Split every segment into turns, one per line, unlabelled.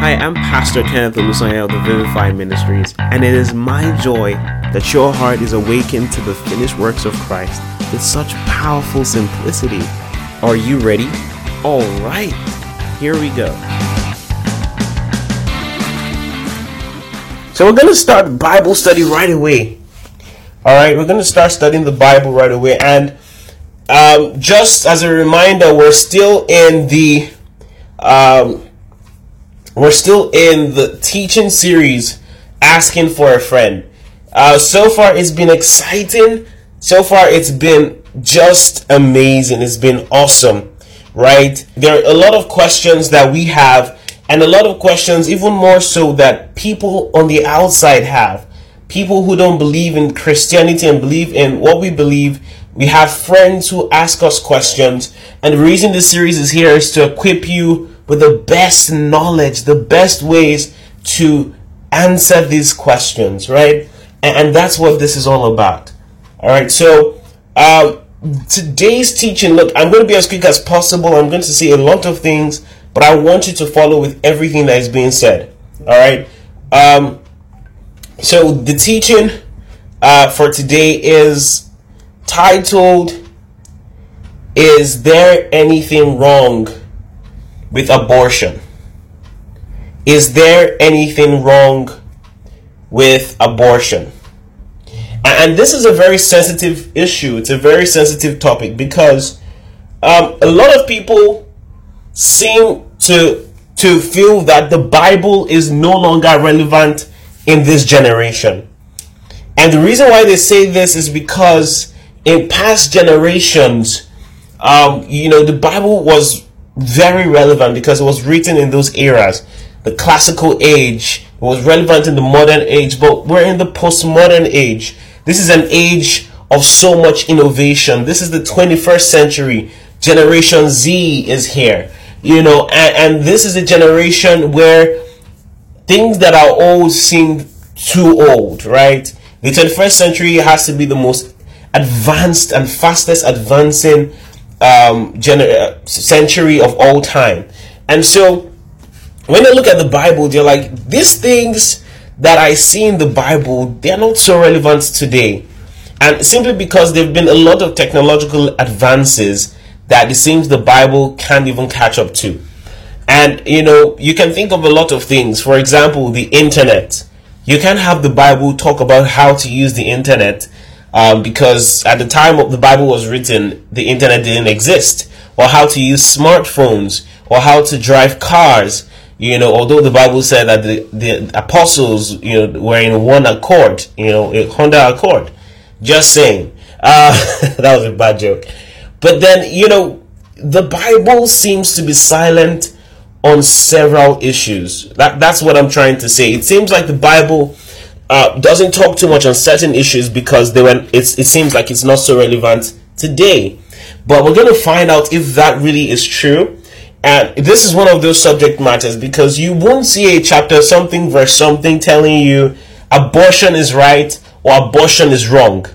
Hi, I'm Pastor Kenneth Olusanya of the Vivify Ministries, and it is my joy that your heart is awakened to the finished works of Christ with such powerful simplicity. Are you ready? All right, here we go. So, we're going to start Bible study right away. All right, we're going to start studying the Bible right away. And um, just as a reminder, we're still in the um, we're still in the teaching series, asking for a friend. Uh, so far, it's been exciting. So far, it's been just amazing. It's been awesome, right? There are a lot of questions that we have, and a lot of questions, even more so, that people on the outside have. People who don't believe in Christianity and believe in what we believe. We have friends who ask us questions, and the reason this series is here is to equip you with the best knowledge, the best ways to answer these questions, right? And, and that's what this is all about. All right, so uh, today's teaching, look, I'm going to be as quick as possible. I'm going to say a lot of things, but I want you to follow with everything that is being said. All right. Um, so the teaching uh, for today is titled "Is there anything wrong with abortion. Is there anything wrong with abortion? And this is a very sensitive issue. It's a very sensitive topic because um, a lot of people seem to to feel that the Bible is no longer relevant in this generation. And the reason why they say this is because in past generations, um, you know, the Bible was very relevant because it was written in those eras. The classical age was relevant in the modern age, but we're in the postmodern age. This is an age of so much innovation. This is the 21st century. Generation Z is here, you know, and, and this is a generation where things that are old seem too old, right? The 21st century has to be the most advanced and fastest advancing um, gener- uh, century of all time. And so when they look at the Bible, they're like, these things that I see in the Bible, they're not so relevant today. And simply because there have been a lot of technological advances that it seems the Bible can't even catch up to. And you know, you can think of a lot of things. For example, the internet. You can have the Bible talk about how to use the internet um, because at the time the Bible was written, the internet didn't exist, or how to use smartphones, or how to drive cars. You know, although the Bible said that the, the apostles, you know, were in one accord, you know, a Honda Accord. Just saying. Uh, that was a bad joke. But then, you know, the Bible seems to be silent on several issues. That, that's what I'm trying to say. It seems like the Bible uh, doesn't talk too much on certain issues because they were, it seems like it's not so relevant today. But we're going to find out if that really is true. And this is one of those subject matters because you won't see a chapter, something, verse something telling you abortion is right or abortion is wrong.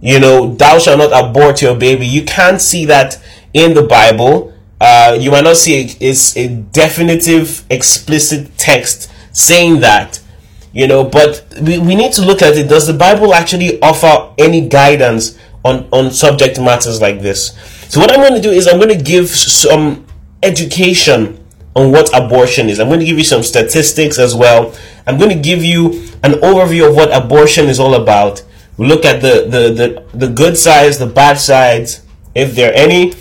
You know, thou shalt not abort your baby. You can't see that in the Bible. Uh, you might not see a, it's a definitive, explicit text saying that you know but we, we need to look at it. Does the bible actually offer any guidance on on subject matters like this? So what i'm going to do is i'm going to give some education on what abortion is. I'm going to give you some statistics as well. I'm going to give you an overview of what abortion is all about. We look at the the the, the good sides the bad sides if there are any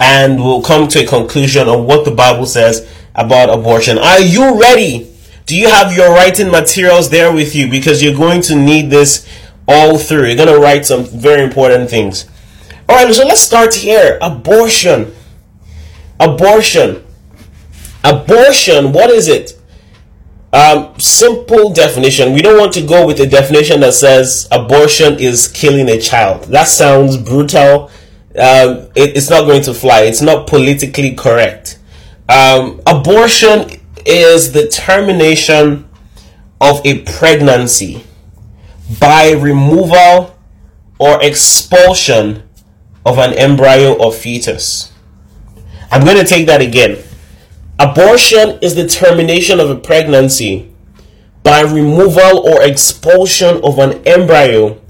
and we'll come to a conclusion on what the bible says about abortion. Are you ready do you have your writing materials there with you? Because you're going to need this all through. You're going to write some very important things. All right, so let's start here. Abortion. Abortion. Abortion, what is it? Um, simple definition. We don't want to go with a definition that says abortion is killing a child. That sounds brutal. Um, it, it's not going to fly. It's not politically correct. Um, abortion is the termination of a pregnancy by removal or expulsion of an embryo or fetus. I'm going to take that again. Abortion is the termination of a pregnancy by removal or expulsion of an embryo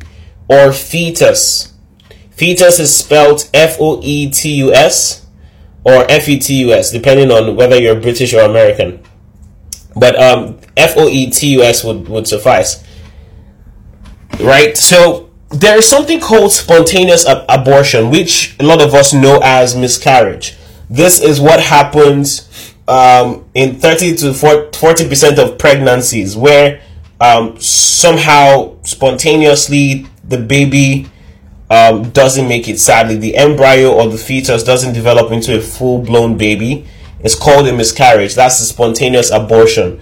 or fetus. Fetus is spelled F O E T U S or F E T U S, depending on whether you're British or American. But um, F O E T U S would, would suffice. Right? So there is something called spontaneous ab- abortion, which a lot of us know as miscarriage. This is what happens um, in 30 to 40 percent of pregnancies, where um, somehow spontaneously the baby um, doesn't make it. Sadly, the embryo or the fetus doesn't develop into a full blown baby. It's called a miscarriage. That's a spontaneous abortion.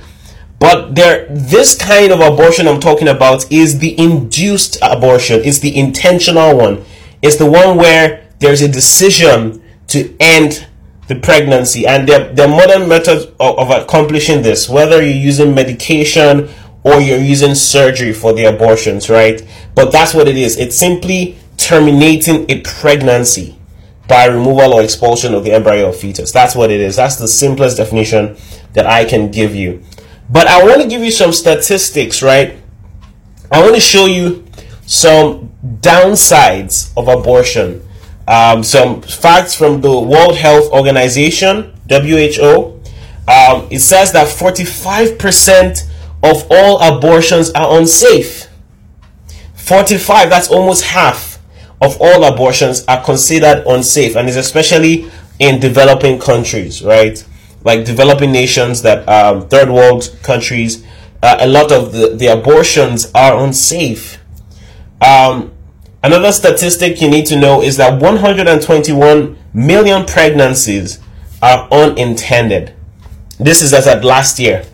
But there, this kind of abortion I'm talking about is the induced abortion. It's the intentional one. It's the one where there's a decision to end the pregnancy and the, the modern methods of, of accomplishing this whether you're using medication or you're using surgery for the abortions right but that's what it is it's simply terminating a pregnancy by removal or expulsion of the embryo or fetus. That's what it is. That's the simplest definition that i can give you. But i want to give you some statistics right? I want to show you some downsides of abortion. Um, some facts from the World Health Organization, WHO. Um, it says that 45% of all abortions are unsafe. 45, that's almost half of all abortions are considered unsafe, and it's especially in developing countries, right? Like developing nations that um, third world countries, uh, a lot of the, the abortions are unsafe. Um, Another statistic you need to know is that 121 million pregnancies are unintended. This is as at last year.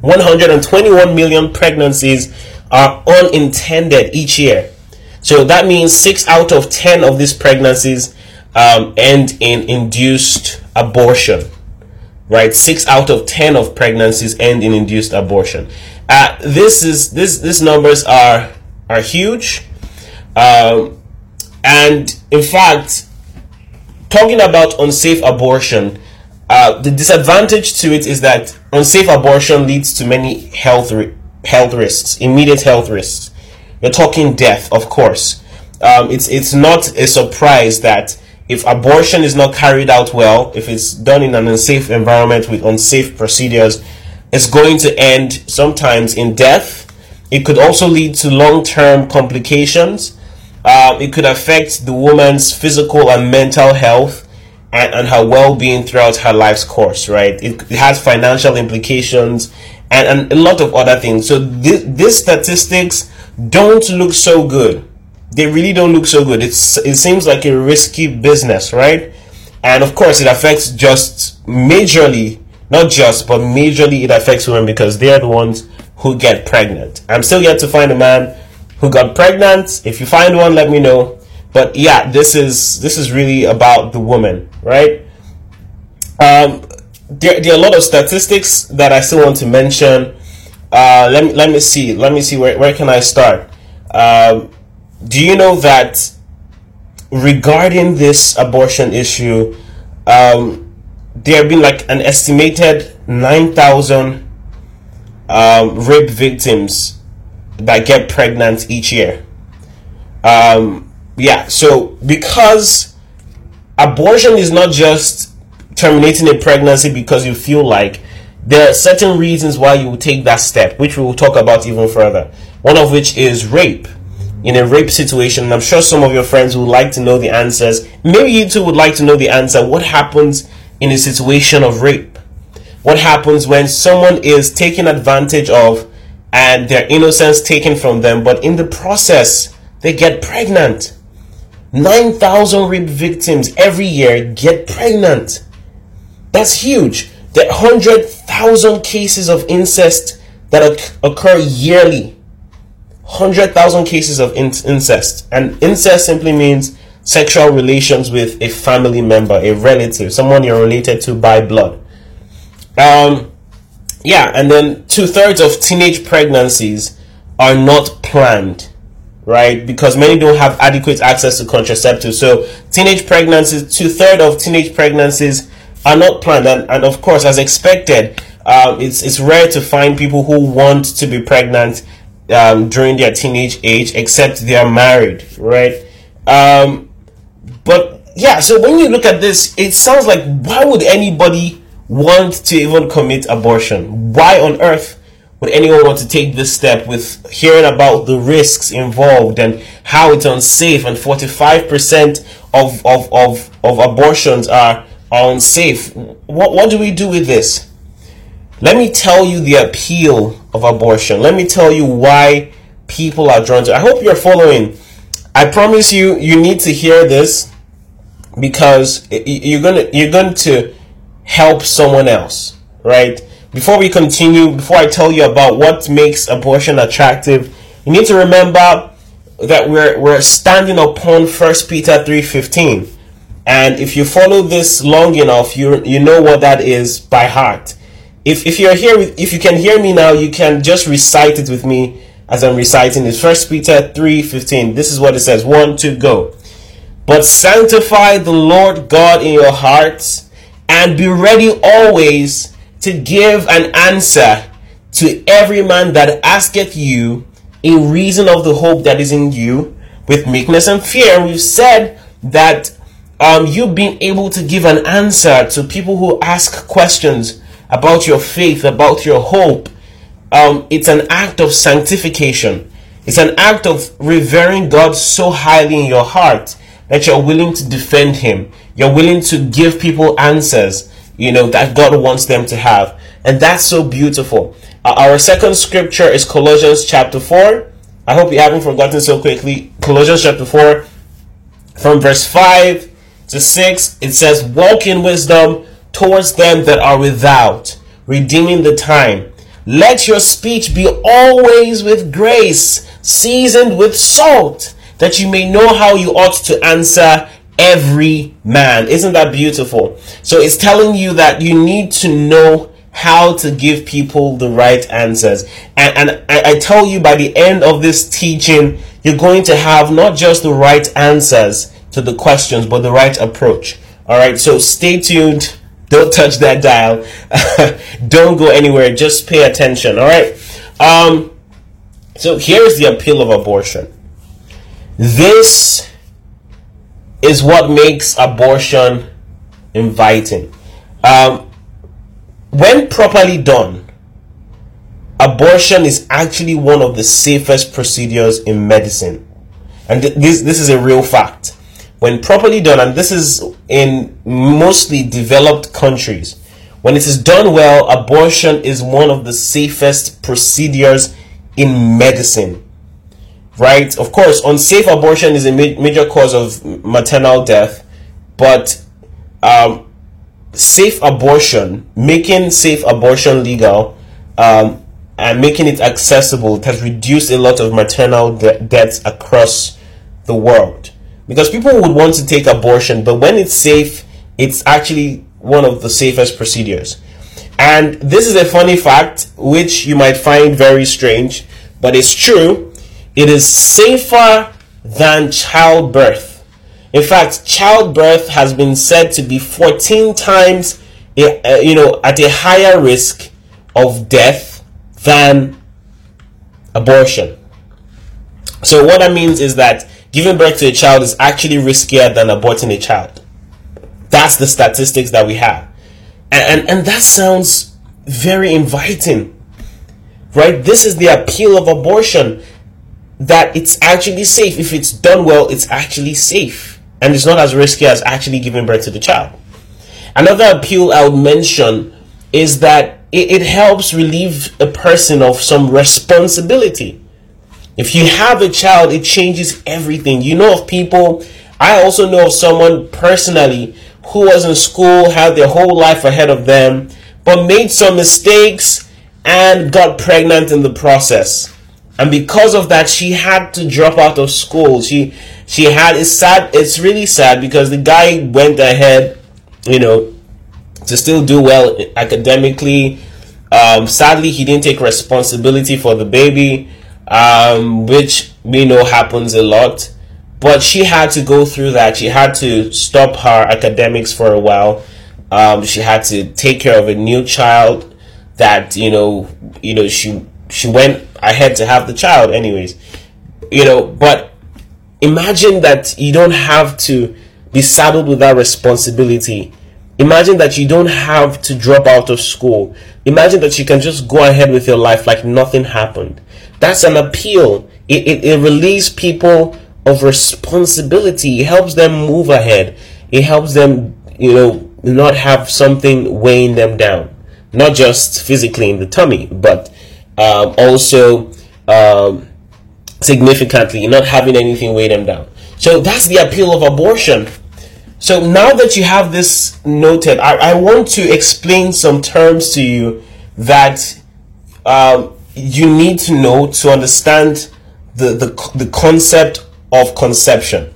121 million pregnancies are unintended each year. So that means 6 out of 10 of these pregnancies um, end in induced abortion. Right? 6 out of 10 of pregnancies end in induced abortion. Uh, this is this these numbers are are huge um, and in fact, talking about unsafe abortion, uh, the disadvantage to it is that unsafe abortion leads to many health health risks, immediate health risks. You're talking death, of course. Um, it's it's not a surprise that if abortion is not carried out well, if it's done in an unsafe environment with unsafe procedures, it's going to end sometimes in death. It could also lead to long term complications um, it could affect the woman's physical and mental health and, and her well-being throughout her life's course right it, it has financial implications and, and, a lot of other things so th- these statistics don't look so good they really don't look so good it's it seems like a risky business right and of course it affects just majorly not just but majorly it affects women because they're the ones who get pregnant i'm still yet to find a man who got pregnant. If you find one, let me know. But yeah, this is this is really about the woman, right? Um, there, there are a lot of statistics that I still want to mention. Uh, let me let me see. Let me see where where can I start. Um, do you know that regarding this abortion issue, um, there have been like an estimated nine thousand um, rape victims that get pregnant each year. Um, yeah, so because abortion is not just terminating a pregnancy because you feel like there are certain reasons why you will take that step, which we will talk about even further. One of which is rape. In a rape situation, and I'm sure some of your friends would like to know the answers. Maybe you too would like to know the answer. What happens in a situation of rape? What happens when someone is taken advantage of and their innocence taken from them, but in the process, they get pregnant. 9,000 rape victims every year get pregnant. That's huge. There are 100,000 cases of incest that occur yearly. 100,000 cases of incest. And incest simply means sexual relations with a family member, a relative, someone you're related to by blood. Um, yeah, and then two thirds of teenage pregnancies are not planned, right? Because many don't have adequate access to contraceptives. So teenage pregnancies, two thirds of teenage pregnancies are not planned. And, and of course, as expected, um, it's, it's rare to find people who want to be pregnant um, during their teenage age, except they are married, right? Um, but yeah, so when you look at this, it sounds like why would anybody want to even commit abortion? Why on earth would anyone want to take this step with hearing about the risks involved and how it's unsafe and 45% of, of, of, of abortions are, are unsafe? What, what do we do with this? Let me tell you the appeal of abortion. Let me tell you why people are drawn to. I hope you're following. I promise you, you need to hear this because you're gonna you're going to help someone else, right? Before we continue, before I tell you about what makes abortion attractive, you need to remember that we're we're standing upon First Peter three fifteen, and if you follow this long enough, you you know what that is by heart if if you're here, if you can hear me now, you can just recite it with me as I'm reciting it. First Peter three fifteen. This is what it says. One, two, go. But sanctify the Lord God in your hearts, and be ready always to give an answer to every man that asketh you in reason of the hope that is in you with meekness and fear. And we've said that um, you being able to give an answer to people who ask questions about your faith, about your hope. Um, it's an act of sanctification. It's an act of revering God so highly in your heart that you're willing to defend Him. You're willing to give people answers, you know, that God wants them to have. And that's so beautiful. Uh, our second scripture is Colossians chapter 4. I hope you haven't forgotten so quickly. Colossians chapter 4, from verse 5 to 6, it says, Walk in wisdom towards them that are without, redeeming the time. Let your speech be always with grace, seasoned with salt, that you may know how you ought to answer every man. Isn't that beautiful? So it's telling you that you need to know how to give people the right answers. And, and I, I tell you by the end of this teaching, you're going to have not just the right answers to the questions, but the right approach. All right, so stay tuned. Don't touch that dial. Don't go anywhere. Just pay attention. All right. Um, so here's the appeal of abortion. This is what makes abortion inviting. Um, when properly done, abortion is actually one of the safest procedures in medicine. And th- this, this is a real fact when properly done, and this is in mostly developed countries, when it is done well, abortion is one of the safest procedures in medicine. Right? Of course, unsafe abortion is a ma- major cause of maternal death, but um, safe abortion, making safe abortion legal, um, and making it accessible, it has reduced a lot of maternal de- deaths across the world because people would want to take abortion, but when it's safe, it's actually one of the safest procedures. And this is a funny fact, which you might find very strange, but it's true. It is safer than childbirth. In fact, childbirth has been said to be 14 times, you know, at a higher risk of death than abortion. So what that means is that giving birth to a child is actually riskier than aborting a child. That's the statistics that we have. And, and, and that sounds very inviting, right? This is the appeal of abortion that it's actually safe. If it's done well, it's actually safe. And it's not as risky as actually giving birth to the child. Another appeal I would mention is that it, it helps relieve a person of some responsibility if you have a child, it changes everything. You know of people, I also know of someone personally who was in school, had their whole life ahead of them, but made some mistakes and got pregnant in the process. And because of that, she had to drop out of school. She she had it's sad it's really sad because the guy went ahead, you know, to still do well academically. Um, sadly, he didn't take responsibility for the baby um, which we know happens a lot. But she had to go through that. She had to stop her academics for a while. Um, she had to take care of a new child that you know, you know, she she went ahead to have the child anyways. You know, but imagine that you don't have to be saddled with that responsibility. Imagine that you don't have to drop out of school. Imagine that you can just go ahead with your life like nothing happened. That's an appeal. It, it, it relieves people of responsibility. It helps them move ahead. It helps them, you know, not have something weighing them down. Not just physically in the tummy, but um, also um, significantly, not having anything weigh them down. So that's the appeal of abortion. So now that you have this noted, I, I want to explain some terms to you that um, you need to know to understand the, the, the concept of conception.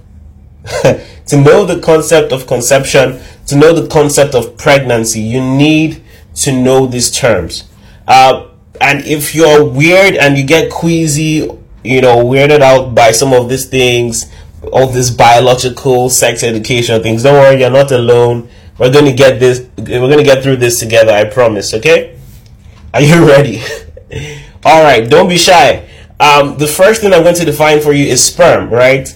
to know the concept of conception, to know the concept of pregnancy, you need to know these terms. Uh, and if you're weird and you get queasy, you know, weirded out by some of these things, all this biological sex education things, don't worry, you're not alone. We're to get this, we're to get through this together, I promise, okay? Are you ready? All right, don't be shy. Um, the first thing I'm going to define for you is sperm, right?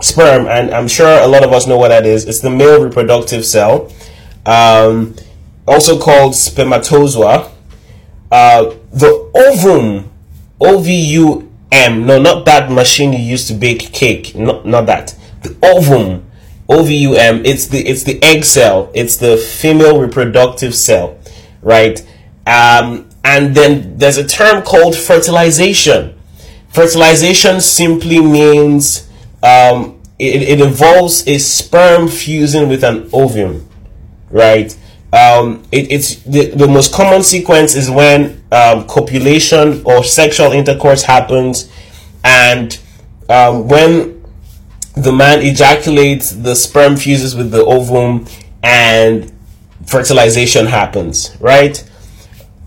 Sperm, and I'm sure a lot of us know what that is. It's the male reproductive cell, um, also called spermatozoa. Uh, the ovum, O V U M, no, not that machine you use to bake cake, not not that. The ovum, O V U M. It's the it's the egg cell. It's the female reproductive cell, right? Um, and then there's a term called fertilization. Fertilization simply means um, it, it involves a sperm fusing with an ovum, right? Um, it, it's the, the most common sequence is when um, copulation or sexual intercourse happens, and um, when the man ejaculates, the sperm fuses with the ovum, and fertilization happens, right?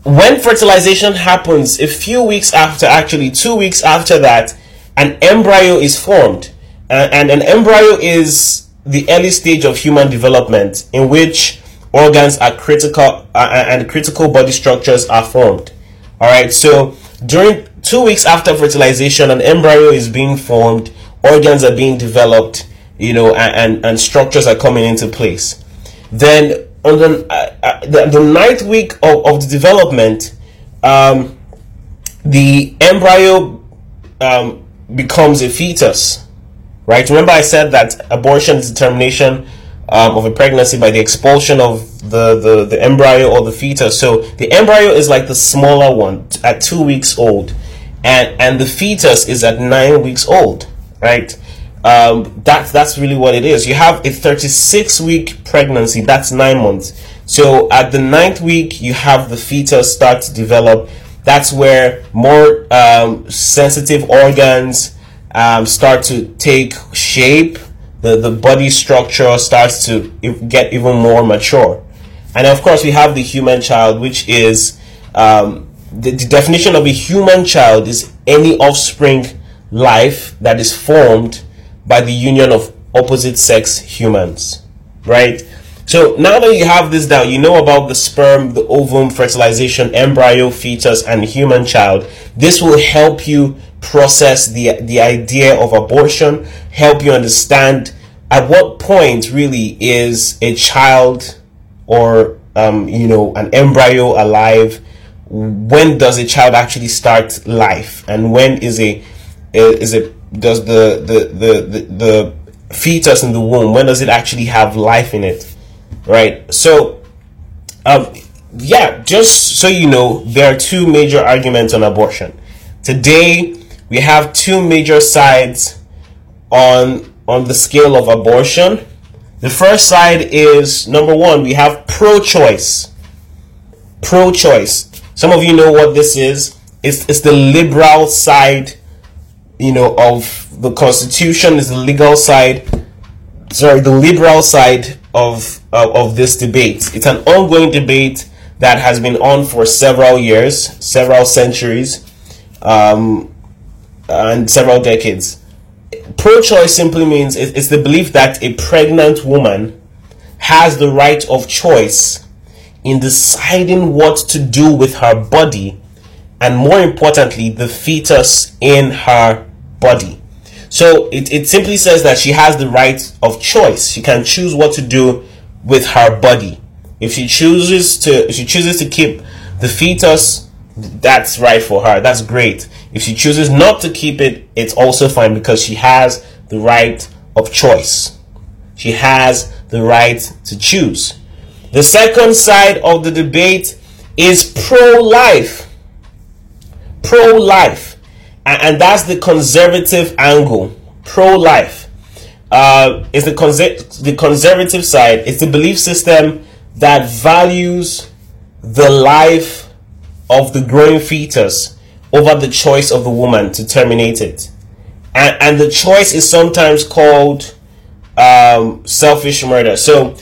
When fertilization happens, a few weeks after, actually two weeks after that, an embryo is formed, uh, and an embryo is the early stage of human development in which organs are critical uh, uh, and critical body structures are formed. All right, so during two weeks after fertilization, an embryo is being formed, organs are being developed, you know, and, and, and structures are coming into place. Then on the, uh, uh, the, the, ninth week of, of the development, um, the embryo um, becomes a fetus, right? Remember, I said that abortion is determination um, of a pregnancy by the expulsion of the, the, the embryo or the fetus. So the embryo is like the smaller one at two weeks old, and and the fetus is at nine weeks old, right? Um, that that's really what it is. You have a 36 week pregnancy. That's nine months. So at the ninth week, you have the fetus start to develop. That's where more um, sensitive organs um, start to take shape the, the body structure starts to get even more mature. And of course, we have the human child, which is um, the, the definition of a human child is any offspring life that is formed by the union of opposite sex humans, right? So now that you have this down, you know about the sperm, the ovum, fertilization, embryo, fetus, and human child. This will help you process the the idea of abortion, help you understand at what point really is a child or um, you know an embryo alive when does a child actually start life and when is a is it does the the, the the the fetus in the womb when does it actually have life in it right so um yeah just so you know there are two major arguments on abortion today we have two major sides on on the scale of abortion. The first side is number one, we have pro choice. Pro choice. Some of you know what this is. It's, it's the liberal side, you know, of the Constitution, is the legal side, sorry, the liberal side of, of this debate. It's an ongoing debate that has been on for several years, several centuries, um, and several decades pro choice simply means it's the belief that a pregnant woman has the right of choice in deciding what to do with her body and more importantly the fetus in her body. So it, it simply says that she has the right of choice. She can choose what to do with her body. If she chooses to if she chooses to keep the fetus that's right for her. That's great. If she chooses not to keep it it's also fine because she has the right of choice. She has the right to choose. The second side of the debate is pro life. Pro life. And, that's the conservative angle. Pro life. Uh, is the, conser- the conservative side. It's the belief system that values the life of the growing fetus over the choice of the woman to terminate it. And, and the choice is sometimes called um, selfish murder. So,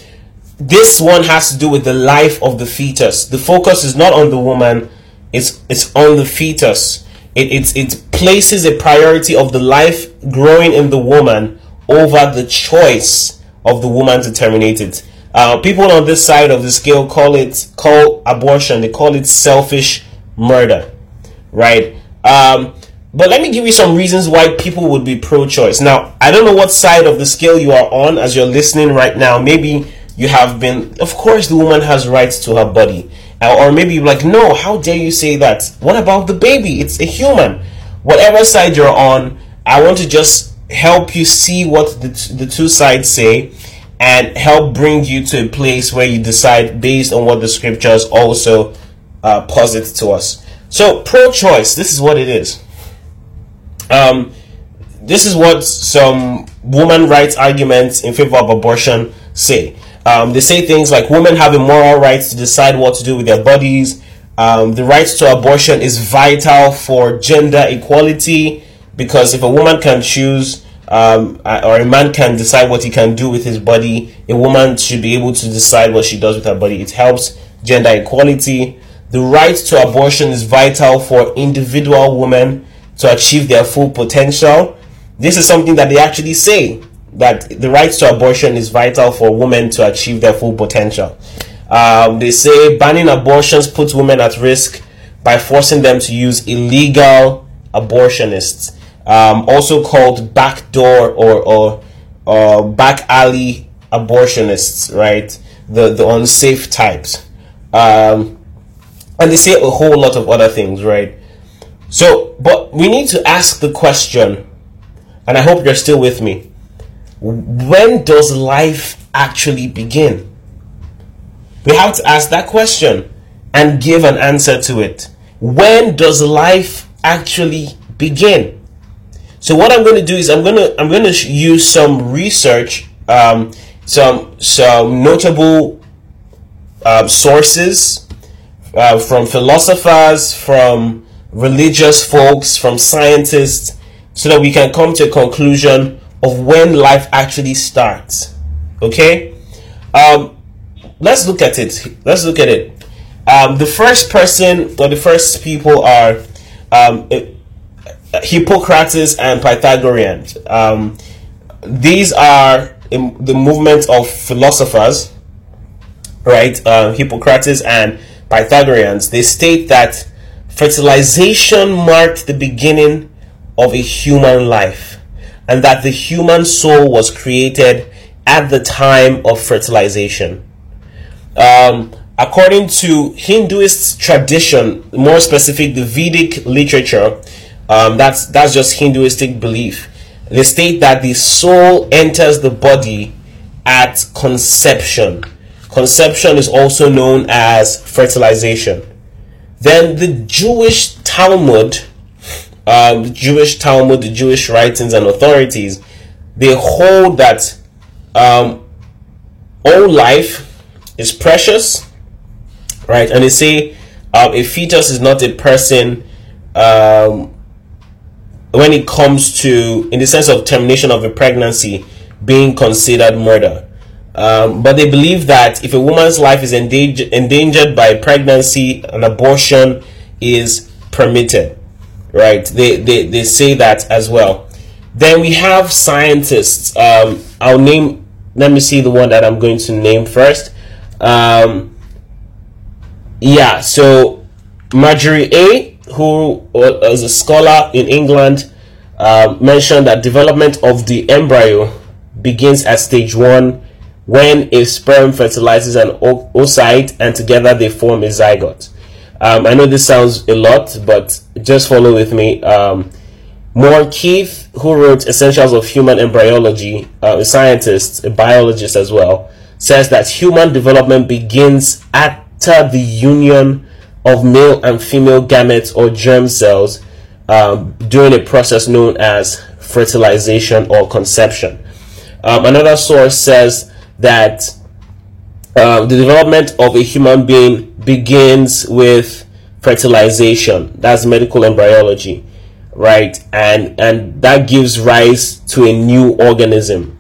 this one has to do with the life of the fetus. The focus is not on the woman, it's it's on the fetus. It it, it places a priority of the life growing in the woman over the choice of the woman to terminate it. Uh, people on this side of the scale call it call abortion. They call it selfish murder, right? Um, but let me give you some reasons why people would be pro-choice. Now, I don't know what side of the scale you are on as you're listening right now. Maybe you have been of course the woman has rights to her body uh, or maybe you're like no how dare you say that what about the baby it's a human whatever side you're on i want to just help you see what the, the two sides say and help bring you to a place where you decide based on what the scriptures also uh, posit to us so pro-choice this is what it is um, this is what some woman rights arguments in favor of abortion say um, they say things like women have a moral right to decide what to do with their bodies. Um, the right to abortion is vital for gender equality because if a woman can choose um, or a man can decide what he can do with his body, a woman should be able to decide what she does with her body. It helps gender equality. The right to abortion is vital for individual women to achieve their full potential. This is something that they actually say that the right to abortion is vital for women to achieve their full potential. Um, they say banning abortions puts women at risk by forcing them to use illegal abortionists, um, also called backdoor or, or, or back alley abortionists, right? The, the unsafe types. Um, and they say a whole lot of other things, right? So, but we need to ask the question, and I hope you're still with me when does life actually begin? We have to ask that question and give an answer to it. When does life actually begin? So what I'm going to do is I'm going to I'm going to use some research, um, some some notable uh, sources uh, from philosophers, from religious folks, from scientists, so that we can come to a conclusion of when life actually starts. Okay? Um, let's look at it. Let's look at it. Um, the first person or the first people are um, Hippocrates and Pythagoreans. Um, these are the movement of philosophers, right? Uh, Hippocrates and Pythagoreans. They state that fertilization marked the beginning of a human life and that the human soul was created at the time of fertilization. Um, according to Hinduist tradition, more specific, the Vedic literature, um, that's that's just Hinduistic belief. They state that the soul enters the body at conception. Conception is also known as fertilization. Then the Jewish Talmud um, the Jewish Talmud, the Jewish writings and authorities, they hold that um, all life is precious, right? And they say um, a fetus is not a person um, when it comes to, in the sense of termination of a pregnancy, being considered murder. Um, but they believe that if a woman's life is endangered, endangered by pregnancy, an abortion is permitted right? They, they, they say that as well. Then we have scientists. Um, I'll name let me see the one that I'm going to name first. Um, yeah, so Marjorie A, who was a scholar in England, uh, mentioned that development of the embryo begins at stage one when a sperm fertilizes an oocyte and together they form a zygote. Um, I know this sounds a lot, but just follow with me. Um, Moore Keith, who wrote Essentials of Human Embryology, uh, a scientist, a biologist as well, says that human development begins after the union of male and female gametes or germ cells um, during a process known as fertilization or conception. Um, another source says that uh, the development of a human being begins with fertilization. That's medical embryology right? And and that gives rise to a new organism.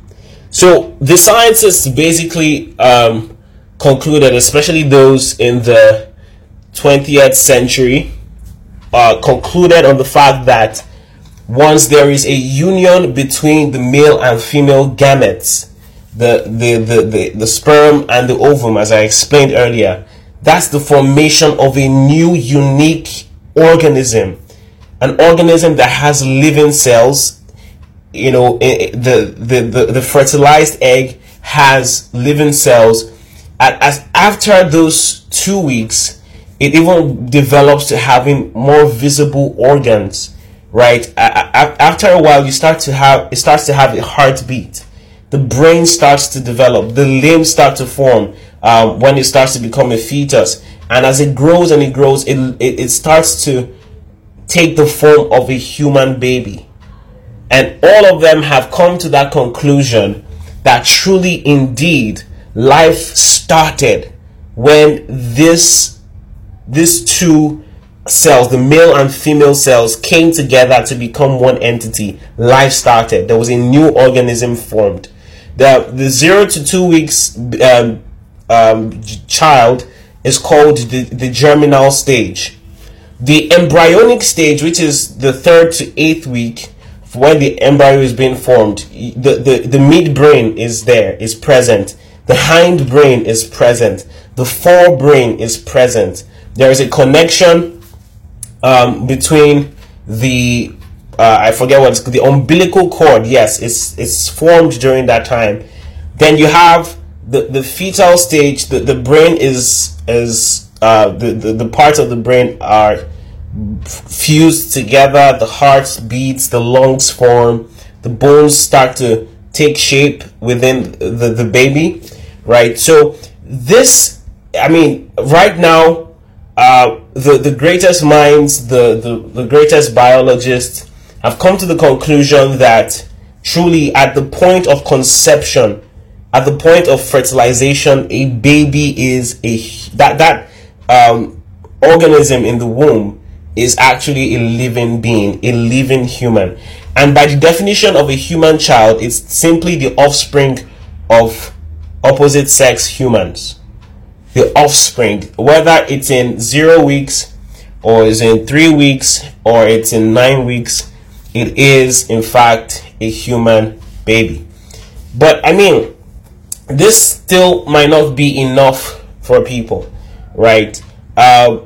So the scientists basically um, concluded, especially those in the 20th century, uh, concluded on the fact that once there is a union between the male and female gametes, the, the, the, the, the sperm and the ovum, as I explained earlier, that's the formation of a new unique organism. An organism that has living cells you know the the the, the fertilized egg has living cells. As after those two weeks it even develops to having more visible organs right? After a while you start to have it starts to have a heartbeat. The brain starts to develop. The limbs start to form um, when it starts to become a fetus. And as it grows and it grows it, it, it starts to take the form of a human baby. And all of them have come to that conclusion that truly indeed life started when this these two cells, the male and female cells, came together to become one entity. Life started. There was a new organism formed. The the zero to two weeks um, um, child is called the, the germinal stage the embryonic stage, which is the third to eighth week, when the embryo is being formed, the, the, the midbrain is there, is present. The hind brain is present. The forebrain is present. There is a connection um, between the uh, I forget what it's the umbilical cord. Yes, it's it's formed during that time. Then you have the, the fetal stage. The, the brain is is uh, the, the, the parts of the brain are fused together, the heart beats, the lungs form, the bones start to take shape within the, the baby, right? So this, I mean, right now, uh, the, the greatest minds, the, the, the greatest biologists have come to the conclusion that truly at the point of conception, at the point of fertilization, a baby is a that that um, organism in the womb is actually a living being, a living human. And by the definition of a human child, it's simply the offspring of opposite sex humans. The offspring, whether it's in zero weeks, or it's in three weeks, or it's in nine weeks, it is in fact a human baby. But I mean, this still might not be enough for people right? Uh,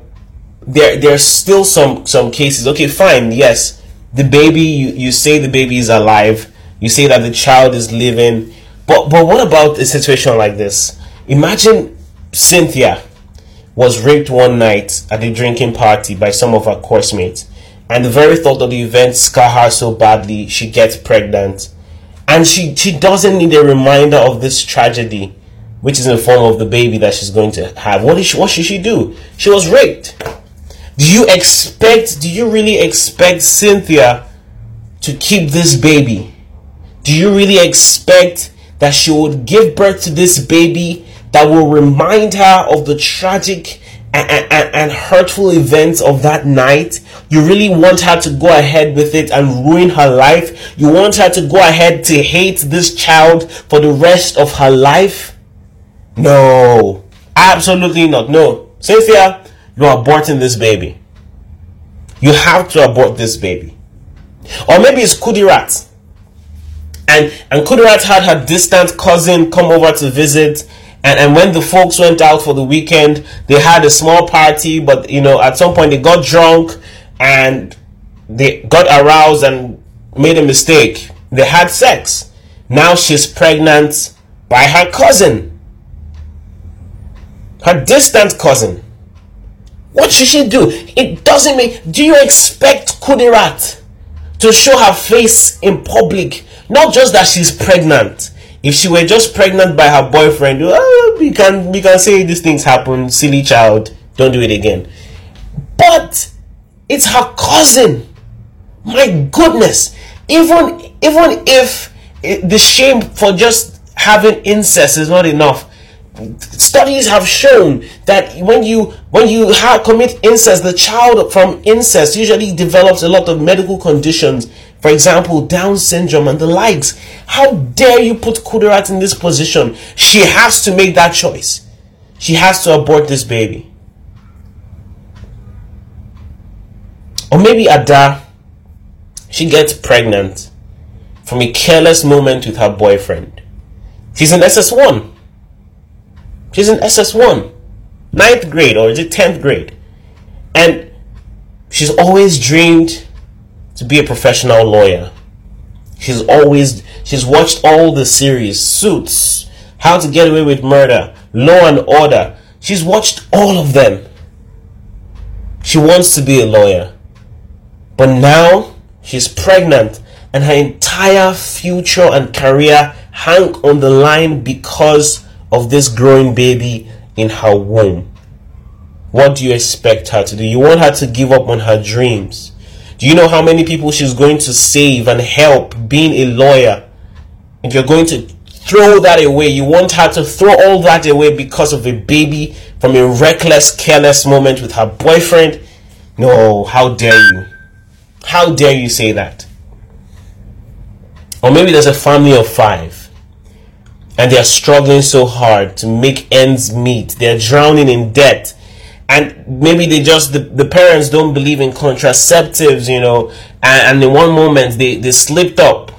there there's still some some cases. Okay, fine. Yes, the baby you, you say the baby is alive. You say that the child is living. But but what about a situation like this? Imagine Cynthia was raped one night at a drinking party by some of her course mates, and the very thought of the event scar her so badly she gets pregnant, and she she doesn't need a reminder of this tragedy which is in the form of the baby that she's going to have. What, is she, what should she do? She was raped. Do you expect, do you really expect Cynthia to keep this baby? Do you really expect that she would give birth to this baby that will remind her of the tragic and, and, and, hurtful events of that night. You really want her to go ahead with it and ruin her life. You want her to go ahead to hate this child for the rest of her life. No, absolutely not. No, Cynthia, you are aborting this baby. You have to abort this baby. Or maybe it's Kudirat. And and Kudirat had her distant cousin come over to visit. And, and when the folks went out for the weekend, they had a small party, but you know, at some point they got drunk and they got aroused and made a mistake. They had sex. Now she's pregnant by her cousin. Her distant cousin. What should she do? It doesn't make. Do you expect Kudirat to show her face in public? Not just that she's pregnant. If she were just pregnant by her boyfriend, oh, we can we can say these things happen. Silly child, don't do it again. But it's her cousin. My goodness. Even even if the shame for just having incest is not enough, studies have shown that when you when you commit incest the child from incest usually develops a lot of medical conditions for example down syndrome and the likes. How dare you put kudirat in this position? She has to make that choice. She has to abort this baby. Or maybe ada she gets pregnant from a careless moment with her boyfriend. She's in ss1 She's in SS1, ninth grade, or is it 10th grade? And she's always dreamed to be a professional lawyer. She's always, she's watched all the series Suits, How to Get Away with Murder, Law and Order. She's watched all of them. She wants to be a lawyer. But now she's pregnant and her entire future and career hang on the line because of this growing baby in her womb. What do you expect her to do? You want her to give up on her dreams. Do you know how many people she's going to save and help being a lawyer? And you're going to throw that away. You want her to throw all that away because of a baby from a reckless, careless moment with her boyfriend? No, how dare you? How dare you say that? Or maybe there's a family of five and they're struggling so hard to make ends meet. They're drowning in debt. And maybe they just, the, the parents don't believe in contraceptives, you know, and, and in one moment they, they slipped up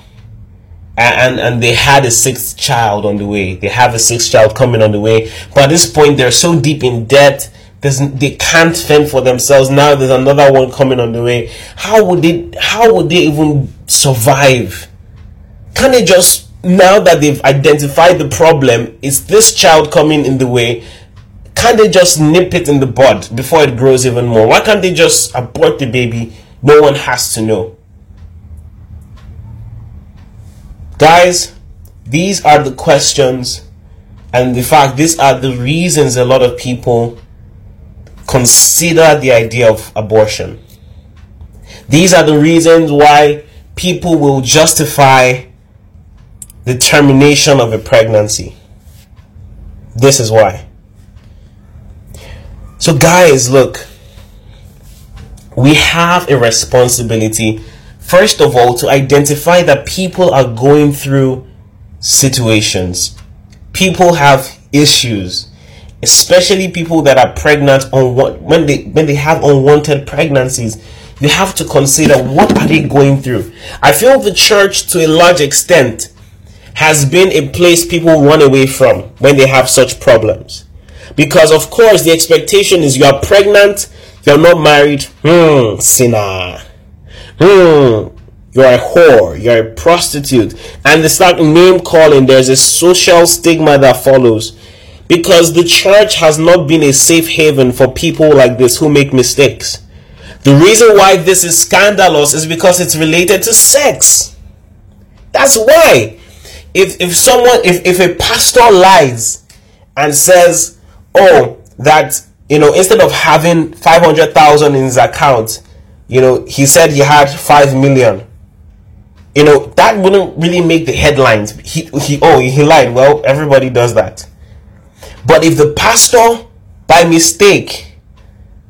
and, and they had a sixth child on the way. They have a sixth child coming on the way. But at this point, they're so deep in debt, there's, they can't fend for themselves. Now there's another one coming on the way. How would they, how would they even survive? Can they just now that they've identified the problem, is this child coming in the way? Can't they just nip it in the bud before it grows even more? Why can't they just abort the baby? No one has to know. Guys, these are the questions, and in fact, these are the reasons a lot of people consider the idea of abortion. These are the reasons why people will justify the termination of a pregnancy. This is why. So, guys, look, we have a responsibility, first of all, to identify that people are going through situations. People have issues, especially people that are pregnant on when they when they have unwanted pregnancies. You have to consider what are they going through. I feel the church, to a large extent, has been a place people run away from when they have such problems. Because, of course, the expectation is you are pregnant, you're not married, hmm, sinner. Hmm, you're a whore, you're a prostitute. And it's like name calling, there's a social stigma that follows. Because the church has not been a safe haven for people like this who make mistakes. The reason why this is scandalous is because it's related to sex. That's why if if someone if, if a pastor lies and says oh that you know instead of having 500,000 in his account you know he said he had 5 million you know that wouldn't really make the headlines. He, he oh he lied. Well everybody does that. But if the pastor by mistake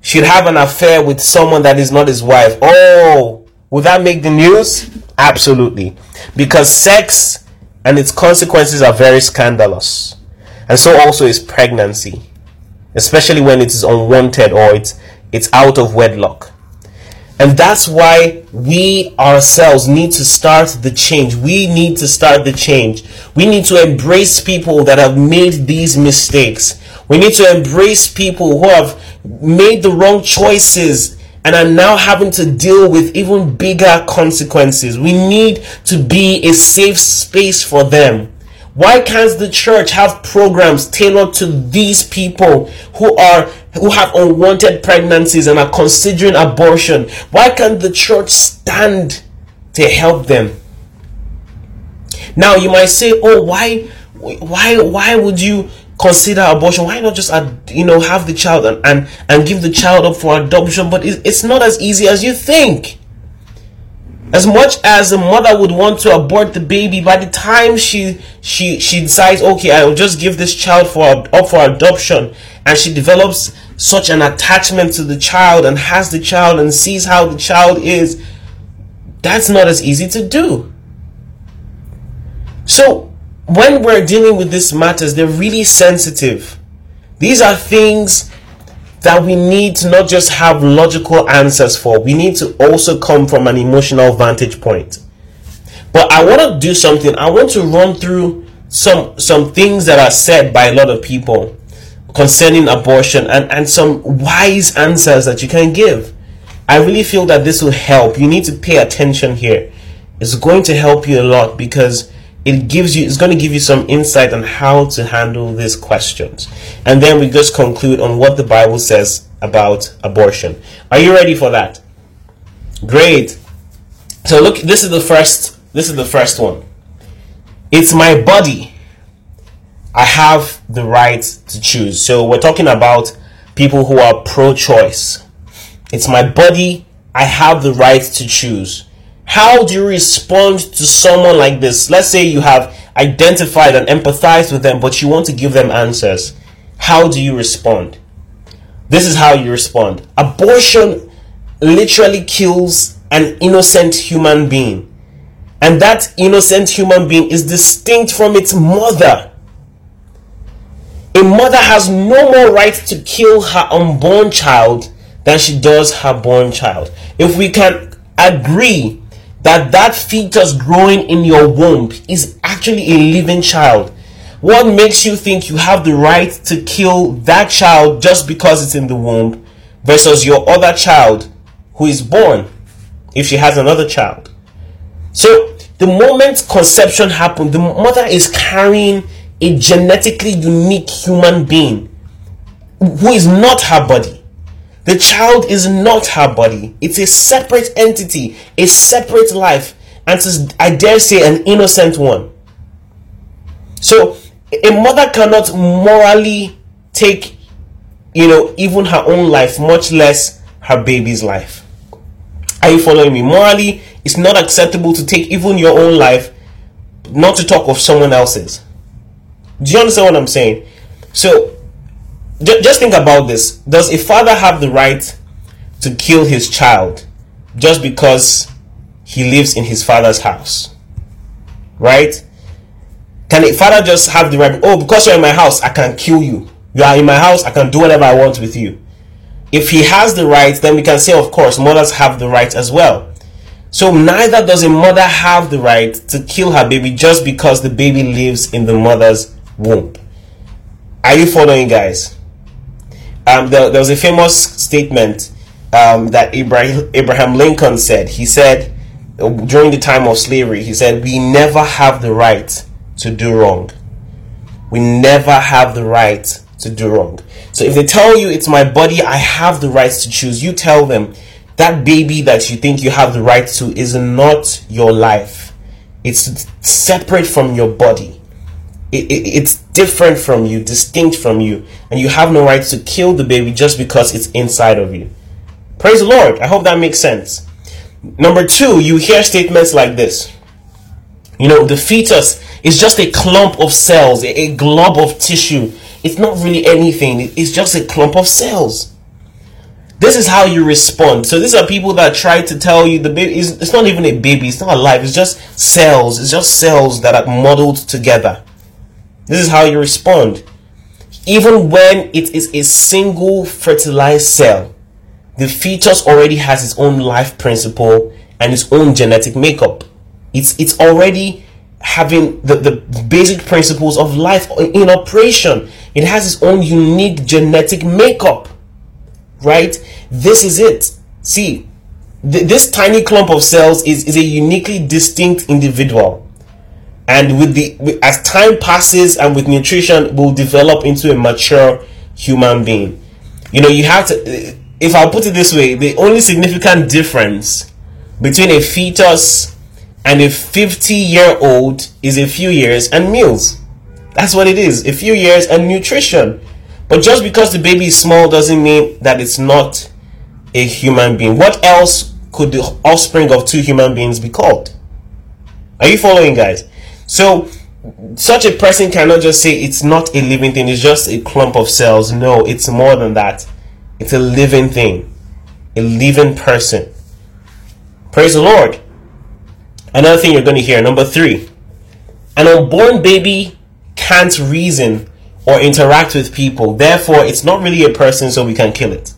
should have an affair with someone that is not his wife oh would that make the news? Absolutely. Because sex and its consequences are very scandalous. And so also is pregnancy, especially when it is unwanted or it's it's out of wedlock. And that's why we ourselves need to start the change. We need to start the change. We need to embrace people that have made these mistakes. We need to embrace people who have made the wrong choices and are now having to deal with even bigger consequences. We need to be a safe space for them. Why can't the church have programs tailored to these people who are who have unwanted pregnancies and are considering abortion? Why can't the church stand to help them? Now you might say, "Oh, why why why would you consider abortion why not just you know have the child and and, and give the child up for adoption? But it's not as easy as you think. As much as a mother would want to abort the baby by the time she she she decides okay i will just give this child for up for adoption and she develops such an attachment to the child and has the child and sees how the child is that's not as easy to do. So when we're dealing with these matters, they're really sensitive. These are things that we need to not just have logical answers for, we need to also come from an emotional vantage point. But I want to do something. I want to run through some some things that are said by a lot of people concerning abortion and, and some wise answers that you can give. I really feel that this will help. You need to pay attention here. It's going to help you a lot because it gives you it's going to give you some insight on how to handle these questions. And then we just conclude on what the bible says about abortion. Are you ready for that? Great. So look this is the first this is the first one. It's my body. I have the right to choose. So we're talking about people who are pro-choice. It's my body. I have the right to choose how do you respond to someone like this? Let's say you have identified and empathized with them, but you want to give them answers. How do you respond? This is how you respond. Abortion literally kills an innocent human being. And that innocent human being is distinct from its mother. A mother has no more right to kill her unborn child than she does her born child. If we can agree that that fetus growing in your womb is actually a living child. What makes you think you have the right to kill that child just because it's in the womb versus your other child who is born if she has another child? So, the moment conception happened, the mother is carrying a genetically unique human being who is not her body. The child is not her body. It's a separate entity, a separate life, and I dare say an innocent one. So a mother cannot morally take, you know, even her own life, much less her baby's life. Are you following me? Morally, it's not acceptable to take even your own life, not to talk of someone else's. Do you understand what I'm saying? So just think about this. Does a father have the right to kill his child just because he lives in his father's house? Right? Can a father just have the right, oh, because you're in my house, I can kill you. You are in my house, I can do whatever I want with you. If he has the right, then we can say, of course, mothers have the right as well. So neither does a mother have the right to kill her baby just because the baby lives in the mother's womb. Are you following, guys? Um, there, there was a famous statement um, that Abraham, Abraham Lincoln said. He said, during the time of slavery, he said, We never have the right to do wrong. We never have the right to do wrong. So if they tell you it's my body, I have the right to choose, you tell them that baby that you think you have the right to is not your life. It's separate from your body it, it, it's different from you, distinct from you, and you have no right to kill the baby just because it's inside of you. Praise the Lord. I hope that makes sense. Number two, you hear statements like this. You know, the fetus is just a clump of cells, a, glob of tissue. It's not really anything, it's just a clump of cells. This is how you respond. So these are people that try to tell you the baby is it's not even a baby, it's not alive, it's just cells, it's just cells that are modeled together. This is how you respond. Even when it is a single fertilized cell, the fetus already has its own life principle and its own genetic makeup. It's it's already having the, the basic principles of life in operation. It has its own unique genetic makeup. Right? This is it. See, th- this tiny clump of cells is, is a uniquely distinct individual. And with the as time passes and with nutrition will develop into a mature human being. You know, you have to eh, if I'll put it this way, the only significant difference between a fetus and a 50 year old is a few years and meals. That's what it is a few years and nutrition. But just because the baby is small doesn't mean that it's not a human being. What else could the offspring of two human beings be called? Are you following, guys? So, such a person cannot just say it's not a living thing, it's just a clump of cells. No, it's more than that. It's a living thing, a living person. Praise the Lord. Another thing you're going to hear, number three, an unborn baby can't reason or interact with people. Therefore, it's not really a person, so we can kill it.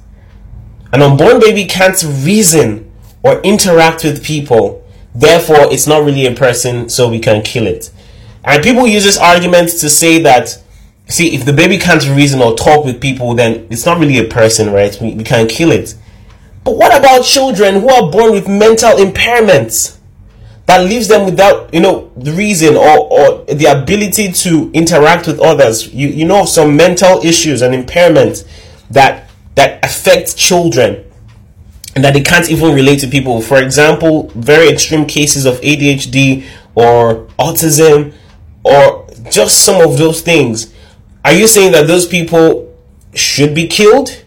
An unborn baby can't reason or interact with people. Therefore, it's not really a person, so we can kill it. And people use this argument to say that see, if the baby can't reason or talk with people, then it's not really a person, right? We, we can't kill it. But what about children who are born with mental impairments that leaves them without, you know, the reason or, or the ability to interact with others? You, you know, some mental issues and impairments that, that affect children that they can't even relate to people. For example, very extreme cases of ADHD or autism or just some of those things are you saying that those people should be killed?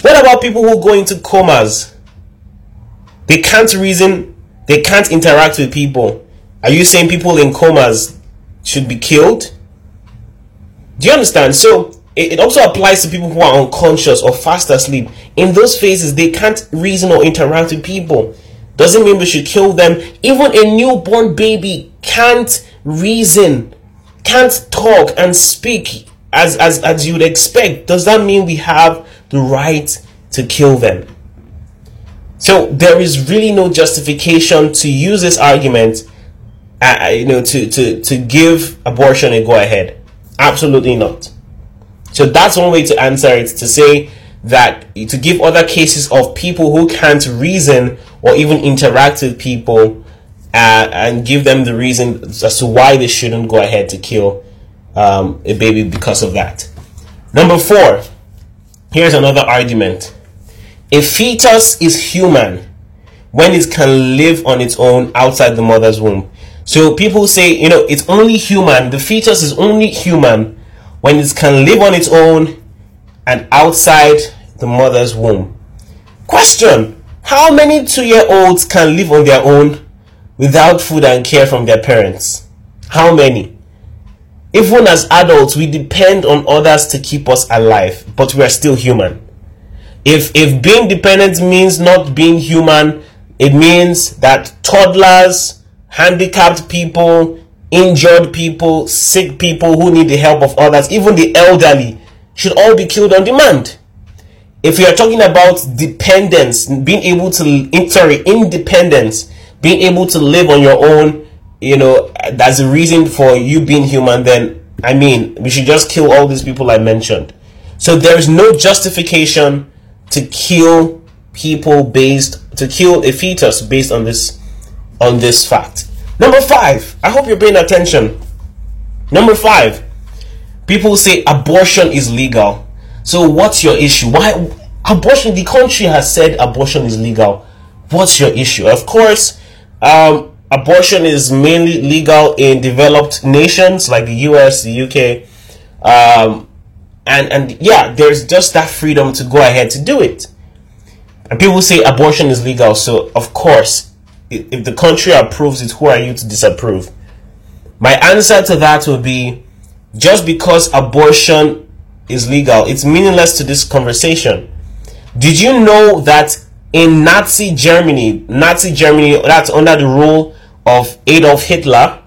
What about people who go into comas? They can't reason, they can't interact with people. Are you saying people in comas should be killed? Do you understand? So it, also applies to people who are unconscious or fast asleep. In those phases, they can't reason or interact with people. Doesn't mean we should kill them. Even a newborn baby can't reason can't talk and speak as, as, as you would expect, does that mean we have the right to kill them? So there is really no justification to use this argument, uh, you know, to, to, to give abortion a go ahead. Absolutely not. So that's one way to answer it to say that to give other cases of people who can't reason or even interact with people uh, and give them the reason as to why they shouldn't go ahead to kill um, a baby because of that. Number four, here's another argument. A fetus is human when it can live on its own outside the mother's womb. So people say, you know, it's only human, the fetus is only human when it can live on its own and outside the mother's womb. Question How many two year olds can live on their own without food and care from their parents? How many? Even as adults, we depend on others to keep us alive, but we are still human. If if being dependent means not being human, it means that toddlers, handicapped people, injured people, sick people who need the help of others, even the elderly, should all be killed on demand. If we are talking about dependence, being able to sorry, independence, being able to live on your own, you know, that's a reason for you being human, then I mean, we should just kill all these people I mentioned. So there is no justification to kill people based to kill a fetus based on this on this fact. Number five, I hope you're paying attention. Number five, people say abortion is legal. So what's your issue? Why abortion? The country has said abortion is legal. What's your issue? Of course, um, abortion is mainly legal in developed nations like the US, the UK, um, and and yeah, there's just that freedom to go ahead to do it. And people say abortion is legal, so of course, if, the country approves it, who are you to disapprove? My answer to that would be just because abortion is legal, it's meaningless to this conversation. Did you know that in Nazi Germany, Nazi Germany, that's under the rule of Adolf Hitler,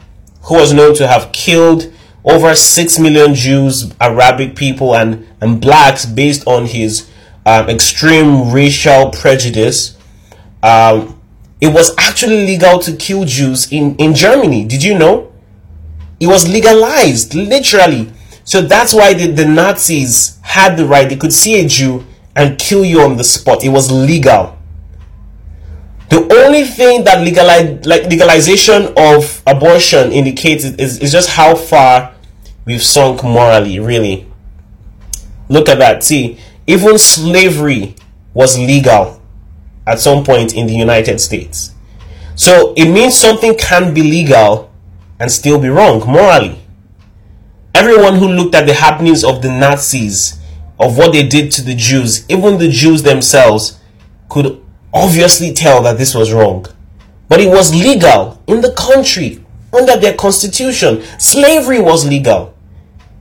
who was known to have killed over 6 million Jews, Arabic people, and, and blacks based on his um, extreme racial prejudice, um, it was actually legal to kill Jews in, in Germany. Did you know? It was legalized, literally. So that's why the, the Nazis had the right. They could see a Jew and kill you on the spot. It was legal. The only thing that legalize, like legalization of abortion indicates is, is just how far we've sunk morally, really. Look at that. See, even slavery was legal at some point in the United States. So it means something can be legal and still be wrong morally. Everyone who looked at the happenings of the Nazis, of what they did to the Jews, even the Jews themselves, could obviously tell that this was wrong. But it was legal in the country under their constitution. Slavery was legal.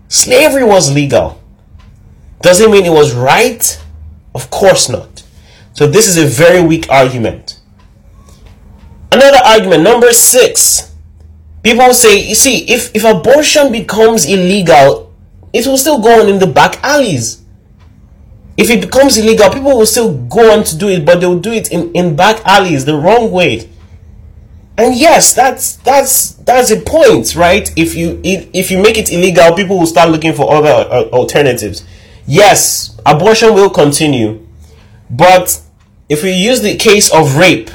Slavery was legal. Does it mean it was right? Of course not. So this is a very weak argument. Another argument, number six. People say, you see, if, if abortion becomes illegal, it will still go on in the back alleys. If it becomes illegal, people will still go on to do it, but they'll do it in, in back alleys the wrong way. And yes, that's that's that's a point, right? If you if you make it illegal, people will start looking for other uh, alternatives. Yes, abortion will continue, but if we use the case of rape,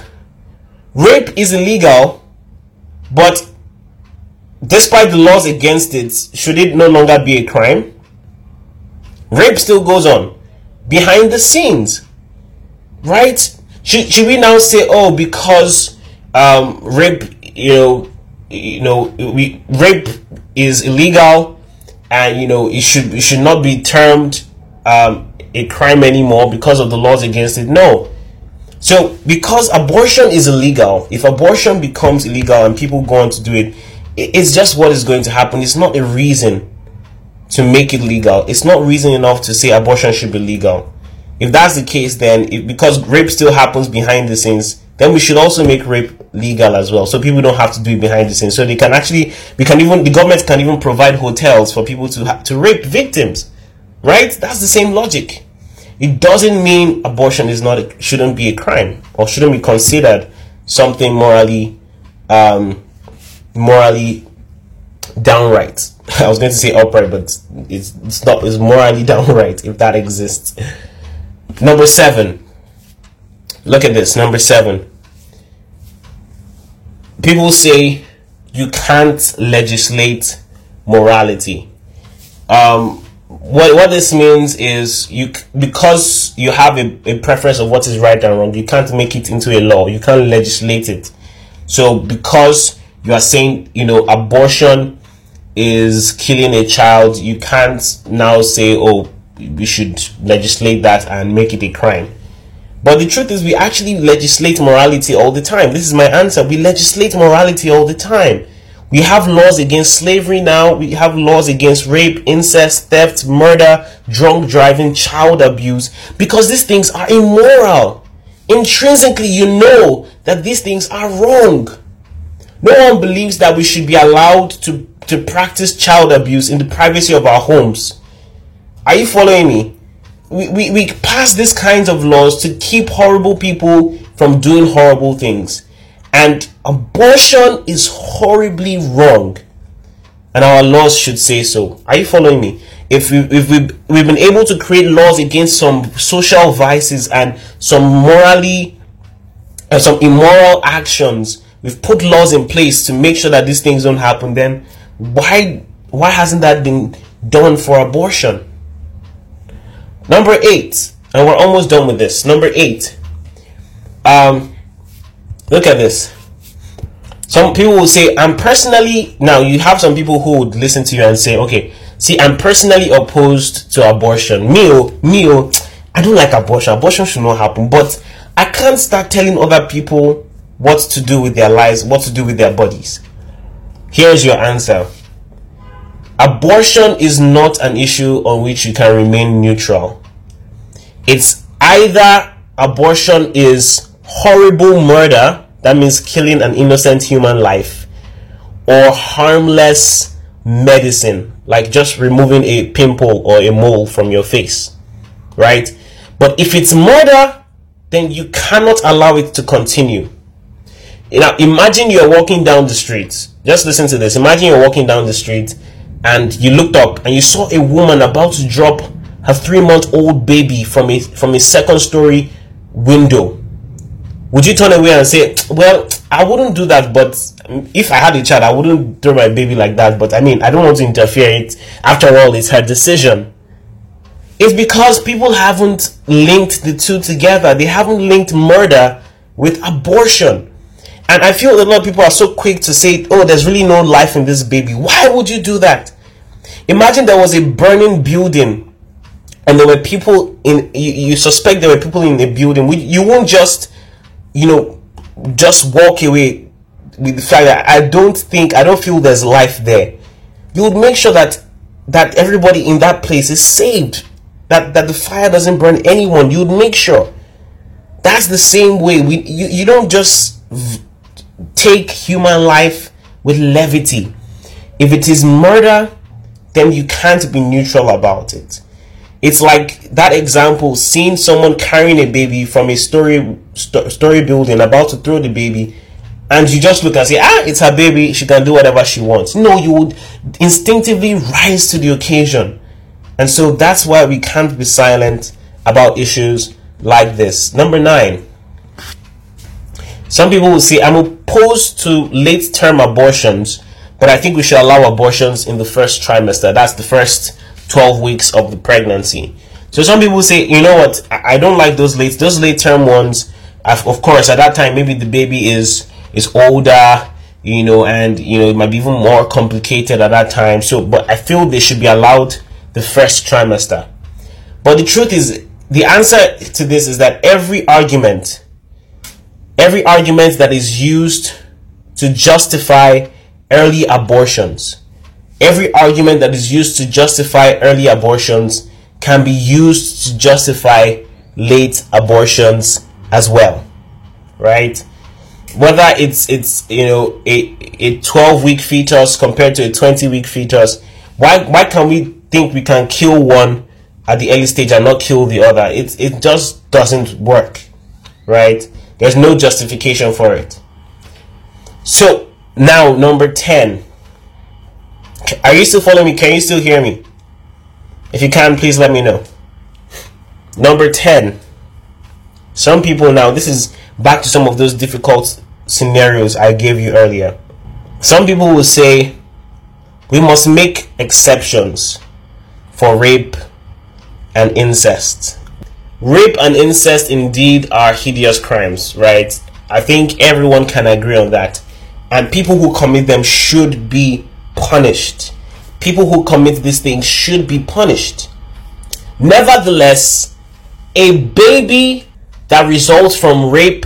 rape is illegal, but despite the laws against it, should it no longer be a crime? Rape still goes on behind the scenes, right? Should, should we now say, oh, because um, rape, you know, you know, we rape is illegal, and you know, it should it should not be termed um, a crime anymore because of the laws against it. No. So, because abortion is illegal, if abortion becomes illegal and people go on to do it, it's just what is going to happen. It's not a reason to make it legal. It's not reason enough to say abortion should be legal. If that's the case, then it, because rape still happens behind the scenes, then we should also make rape legal as well, so people don't have to do it behind the scenes. So they can actually, we can even, the government can even provide hotels for people to ha- to rape victims, right? That's the same logic. It doesn't mean abortion is not a, shouldn't be a crime or shouldn't be considered something morally, um, morally downright. I was going to say upright, but it's, it's not. It's morally downright if that exists. Number seven. Look at this. Number seven. People say you can't legislate morality. Um, what what this means is you because you have a, a preference of what is right and wrong, you can't make it into a law. You can't legislate it. So because you are saying you know abortion is killing a child, you can't now say oh we should legislate that and make it a crime. But the truth is, we actually legislate morality all the time. This is my answer. We legislate morality all the time. We have laws against slavery now. We have laws against rape, incest, theft, murder, drunk driving, child abuse, because these things are immoral. Intrinsically, you know that these things are wrong. No one believes that we should be allowed to, to practice child abuse in the privacy of our homes. Are you following me? We, we, we pass these kinds of laws to keep horrible people from doing horrible things. And abortion is horribly wrong. And our laws should say so. Are you following me? If we if we we've been able to create laws against some social vices and some morally uh, some immoral actions, we've put laws in place to make sure that these things don't happen, then why why hasn't that been done for abortion? Number eight, and we're almost done with this. Number eight. Um, look at this. Some people will say, I'm personally, now you have some people who would listen to you and say, okay, see, I'm personally opposed to abortion. Oh, me, oh, I don't like abortion. Abortion should not happen. But I can't start telling other people what to do with their lives, what to do with their bodies. Here's your answer abortion is not an issue on which you can remain neutral. It's either abortion is horrible murder, that means killing an innocent human life, or harmless medicine, like just removing a pimple or a mole from your face, right? But if it's murder, then you cannot allow it to continue. Now, imagine you're walking down the street. Just listen to this. Imagine you're walking down the street and you looked up and you saw a woman about to drop her three month old baby from a from a second story window. Would you turn away and say, Well, I wouldn't do that, but if I had a child, I wouldn't throw my baby like that. But I mean, I don't want to interfere. It after all, it's her decision. It's because people haven't linked the two together. They haven't linked murder with abortion. And I feel a lot of people are so quick to say, oh, there's really no life in this baby. Why would you do that? Imagine there was a burning building and there were people in, you, you suspect there were people in the building. You won't just, you know, just walk away with the fact that I don't think, I don't feel there's life there. You would make sure that that everybody in that place is saved. That that the fire doesn't burn anyone. You would make sure. That's the same way. We you, you don't just v- take human life with levity. If it is murder then you can't be neutral about it it's like that example seeing someone carrying a baby from a story st- story building about to throw the baby and you just look and say ah it's her baby she can do whatever she wants no you would instinctively rise to the occasion and so that's why we can't be silent about issues like this. Number nine. Some people will say, I'm opposed to late term abortions, but I think we should allow abortions in the first trimester. That's the first 12 weeks of the pregnancy. So some people say, you know what, I don't like those late, those late term ones. Of course, at that time, maybe the baby is, is older, you know, and, you know, it might be even more complicated at that time. So, but I feel they should be allowed the first trimester. But the truth is, the answer to this is that every argument, every argument that is used to justify early abortions, every argument that is used to justify early abortions can be used to justify late abortions as well, right? Whether it's it's you know a a 12 week fetus compared to a 20 week fetus, why why can we think we can kill one at the early stage and not kill the other. It it just doesn't work, right? There's no justification for it. So now number ten. Are you still following me? Can you still hear me? If you can, please let me know. Number 10. Some people now, this is back to some of those difficult scenarios I gave you earlier. Some people will say we must make exceptions for rape and incest. Rape and incest indeed are hideous crimes, right? I think everyone can agree on that. And people who commit them should be punished. People who commit these things should be punished. Nevertheless, a baby that results from rape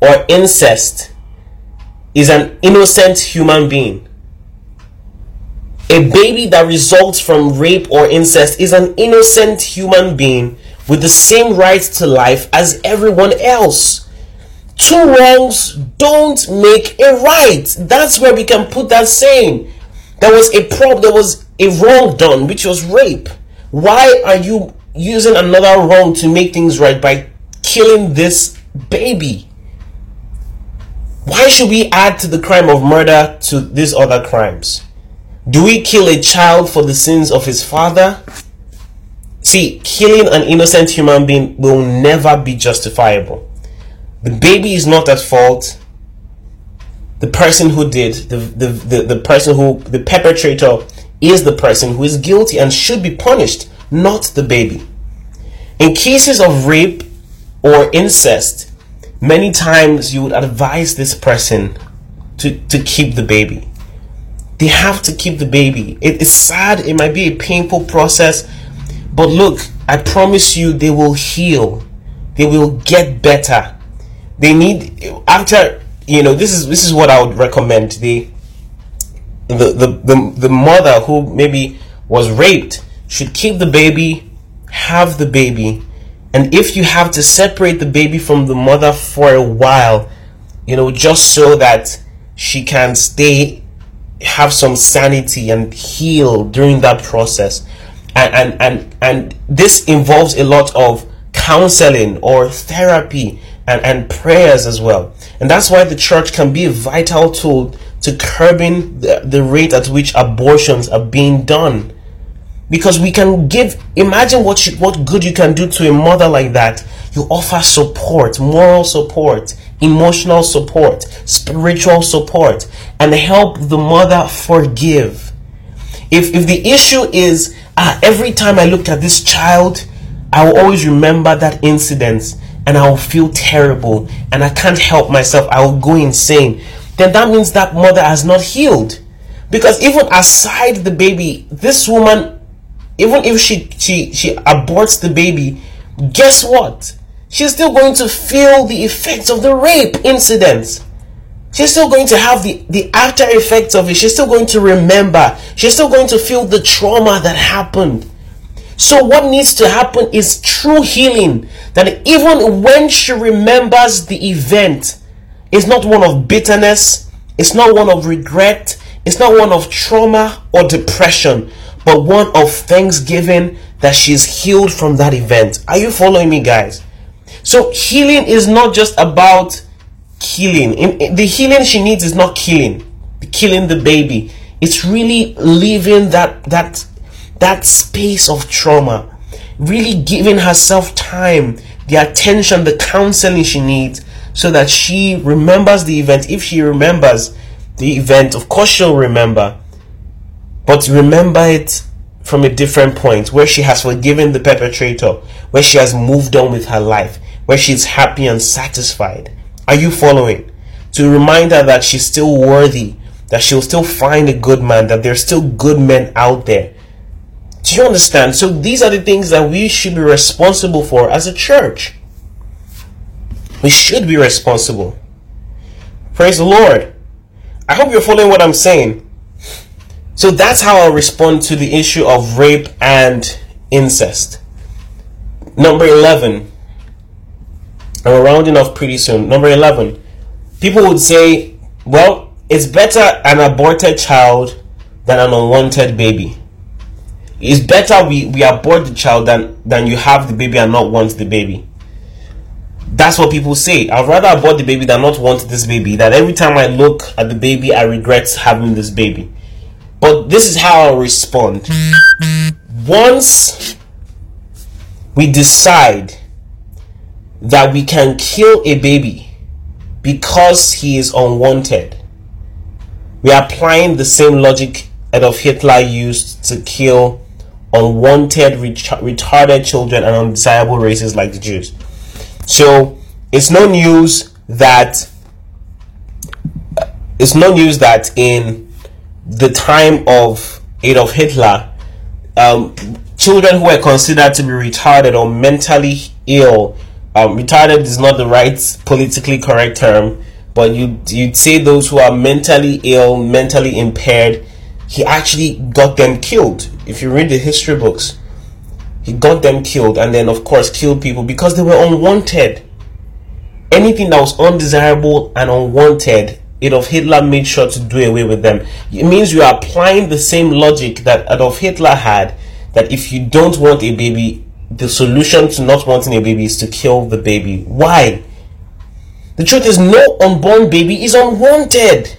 or incest is an innocent human being. A baby that results from rape or incest is an innocent human being with the same rights to life as everyone else. Two wrongs don't make a right. That's where we can put that saying. There was a prob there was a wrong done, which was rape. Why are you using another wrong to make things right by killing this baby? Why should we add to the crime of murder to these other crimes? Do we kill a child for the sins of his father? See, killing an innocent human being will never be justifiable. The baby is not at fault. The person who did, the, the, the, the person who, the perpetrator is the person who is guilty and should be punished, not the baby. In cases of rape or incest, many times you would advise this person to, to keep the baby they have to keep the baby. It is sad, it might be a painful process, but look, I promise you they will heal. They will get better. They need after you know, this is this is what I would recommend. The the the, the, the mother who maybe was raped should keep the baby, have the baby, and if you have to separate the baby from the mother for a while, you know, just so that she can stay have some sanity and heal during that process and and and, and this involves a lot of counseling or therapy and, and prayers as well. And that's why the church can be a vital tool to curbing the, the rate at which abortions are being done. Because we can give, imagine what you, what good you can do to a mother like that. You offer support, moral support, emotional support, spiritual support, and help the mother forgive. If if the issue is uh, every time I look at this child, I will always remember that incident and I will feel terrible and I can't help myself. I will go insane. Then that means that mother has not healed. Because even aside the baby, this woman, even if she she she aborts the baby, guess what? She's still going to feel the effects of the rape incidents. She's still going to have the, the after effects of it. She's still going to remember. She's still going to feel the trauma that happened. So, what needs to happen is true healing. That even when she remembers the event, it's not one of bitterness, it's not one of regret, it's not one of trauma or depression, but one of thanksgiving that she's healed from that event. Are you following me, guys? So, healing is not just about killing. In, in, the healing she needs is not killing, killing the baby. It's really leaving that that that space of trauma, really giving herself time, the attention, the counseling she needs, so that she remembers the event. If she remembers the event, of course she'll remember, but remember it from a different point where she has forgiven the perpetrator, where she has moved on with her life, where she's happy and satisfied. Are you following? To remind her that she's still worthy, that she'll still find a good man, that there's still good men out there. Do you understand? So these are the things that we should be responsible for as a church. We should be responsible. Praise the Lord. I hope you're following what I'm saying. So that's how I'll respond to the issue of rape and incest. Number 11 and we're rounding off pretty soon. Number 11. People would say, well, it's better an aborted child than an unwanted baby. It's better we, we abort the child than, than you have the baby and not want the baby. That's what people say. I'd rather abort the baby than not want this baby. That every time I look at the baby, I regret having this baby. But this is how I'll respond. Once we decide that we can kill a baby because he is unwanted. We are applying the same logic Adolf Hitler used to kill unwanted, retarded children and undesirable races like the Jews. So it's no news that it's no news that in the time of Adolf Hitler, um, children who were considered to be retarded or mentally ill um, retarded is not the right politically correct term, but you you'd say those who are mentally ill, mentally impaired. He actually got them killed. If you read the history books, he got them killed, and then of course killed people because they were unwanted. Anything that was undesirable and unwanted, Adolf Hitler made sure to do away with them. It means you are applying the same logic that Adolf Hitler had. That if you don't want a baby, the solution to not wanting a baby is to kill the baby. Why? The truth is, no unborn baby is unwanted.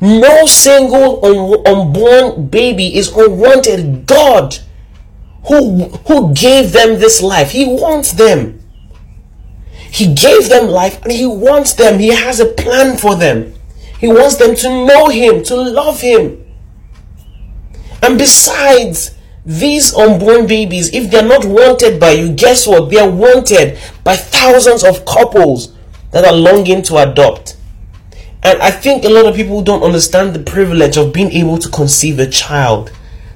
No single un- unborn baby is unwanted. God, who, who gave them this life, He wants them. He gave them life and He wants them. He has a plan for them. He wants them to know Him, to love Him. And besides, these unborn babies, if they're not wanted by you, guess what? They are wanted by thousands of couples that are longing to adopt. And I think a lot of people don't understand the privilege of being able to conceive a child.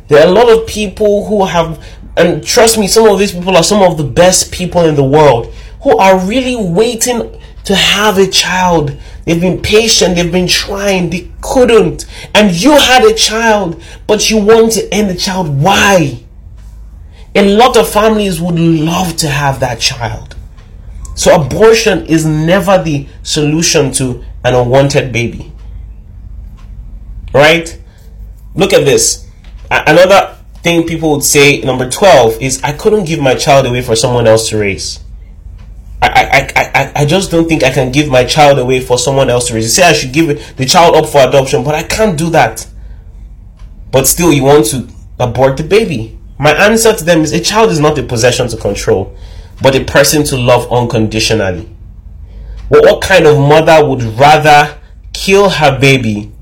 There are a lot of people who have, and trust me, some of these people are some of the best people in the world who are really waiting to have a child. They've been patient, they've been trying, they couldn't. And you had a child, but you want to end the child. Why? A lot of families would love to have that child. So abortion is never the solution to an unwanted baby. Right? Look at this. Another thing people would say, number 12, is I couldn't give my child away for someone else to raise. I, I, I, I just don't think I can give my child away for someone else to raise. You say I should give the child up for adoption, but I can't do that. But still, you want to abort the baby. My answer to them is a child is not a possession to control, but a person to love unconditionally. What kind of mother would rather kill her baby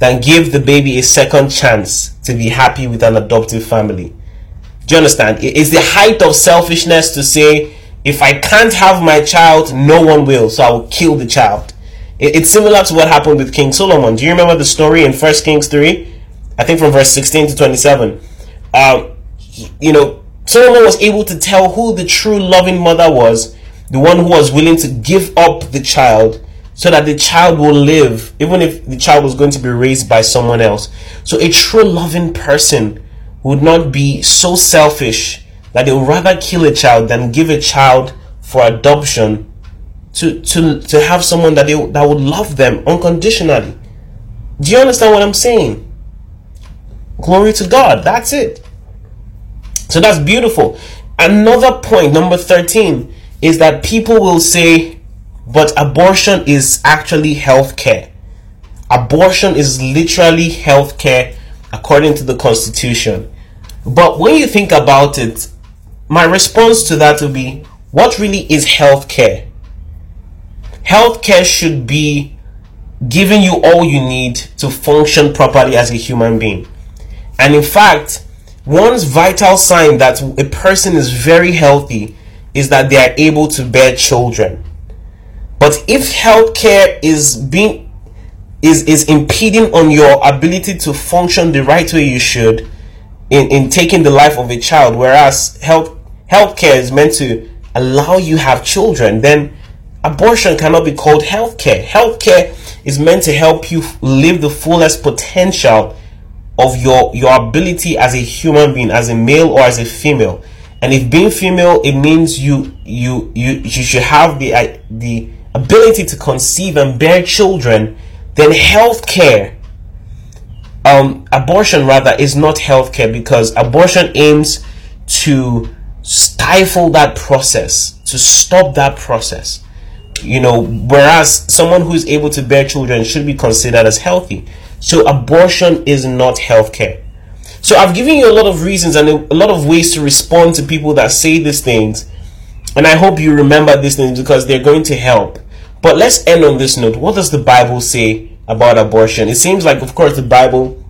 than give the baby a second chance to be happy with an adoptive family? Do you understand? It's the height of selfishness to say, if I can't have my child, no one will, so I will kill the child. It's similar to what happened with King Solomon. Do you remember the story in First Kings 3? I think from verse 16 to 27. Uh, you know, Solomon was able to tell who the true loving mother was, the one who was willing to give up the child so that the child will live, even if the child was going to be raised by someone else. So a true loving person would not be so selfish that they would rather kill a child than give a child for adoption to, to, to have someone that, they, that would love them unconditionally. Do you understand what I'm saying? Glory to God. That's it. So that's beautiful. Another point, number 13, is that people will say, but abortion is actually health care. Abortion is literally health care according to the Constitution. But when you think about it, my response to that will be what really is health care? Health care should be giving you all you need to function properly as a human being. And in fact, one vital sign that a person is very healthy is that they are able to bear children. But if healthcare is being is is impeding on your ability to function the right way you should in, in taking the life of a child, whereas health healthcare is meant to allow you have children, then abortion cannot be called healthcare. Healthcare is meant to help you live the fullest potential of your your ability as a human being, as a male or as a female. And if being female, it means you you you you should have the uh, the ability to conceive and bear children. Then healthcare, um, abortion rather is not healthcare because abortion aims to stifle that process, to stop that process. You know, whereas someone who is able to bear children should be considered as healthy. So abortion is not healthcare. So I've given you a lot of reasons and a lot of ways to respond to people that say these things. And I hope you remember these things because they're going to help. But let's end on this note. What does the Bible say about abortion? It seems like, of course, the Bible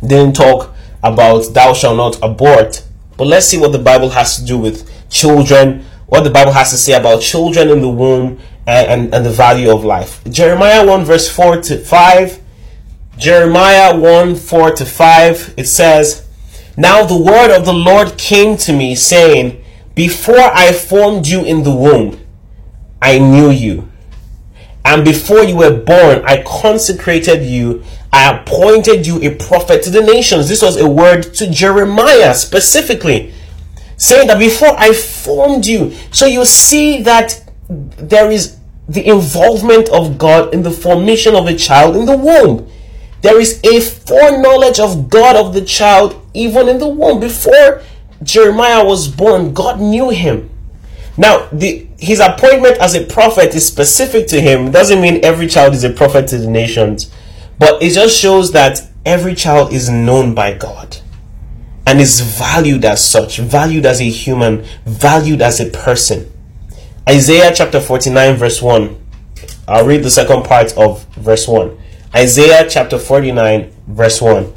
didn't talk about thou shalt not abort. But let's see what the Bible has to do with children, what the Bible has to say about children in the womb and, and, and the value of life. Jeremiah 1 verse 4 to 5 Jeremiah 1 4 to 5, it says, Now the word of the Lord came to me, saying, Before I formed you in the womb, I knew you. And before you were born, I consecrated you. I appointed you a prophet to the nations. This was a word to Jeremiah specifically, saying that before I formed you. So you see that there is the involvement of God in the formation of a child in the womb. There is a foreknowledge of God of the child even in the womb. Before Jeremiah was born, God knew him. Now, the, his appointment as a prophet is specific to him. It doesn't mean every child is a prophet to the nations, but it just shows that every child is known by God and is valued as such, valued as a human, valued as a person. Isaiah chapter 49, verse 1. I'll read the second part of verse 1. Isaiah chapter 49, verse 1.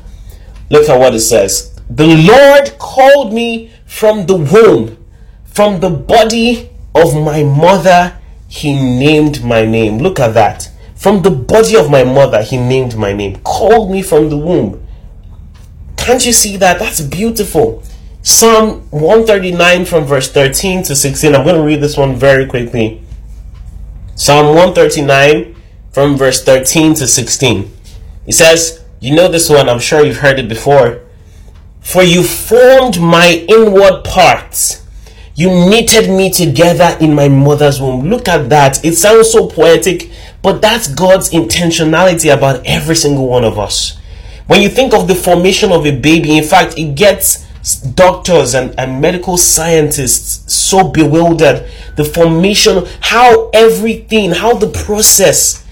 Look at what it says. The Lord called me from the womb, from the body of my mother, he named my name. Look at that. From the body of my mother, he named my name. Called me from the womb. Can't you see that? That's beautiful. Psalm 139 from verse 13 to 16. I'm going to read this one very quickly. Psalm 139 from verse 13 to 16. He says, You know this one, I'm sure you've heard it before. For you formed my inward parts. You knitted me together in my mother's womb. Look at that. It sounds so poetic, but that's God's intentionality about every single one of us. When you think of the formation of a baby, in fact, it gets doctors and, and medical scientists so bewildered. The formation, how everything, how the process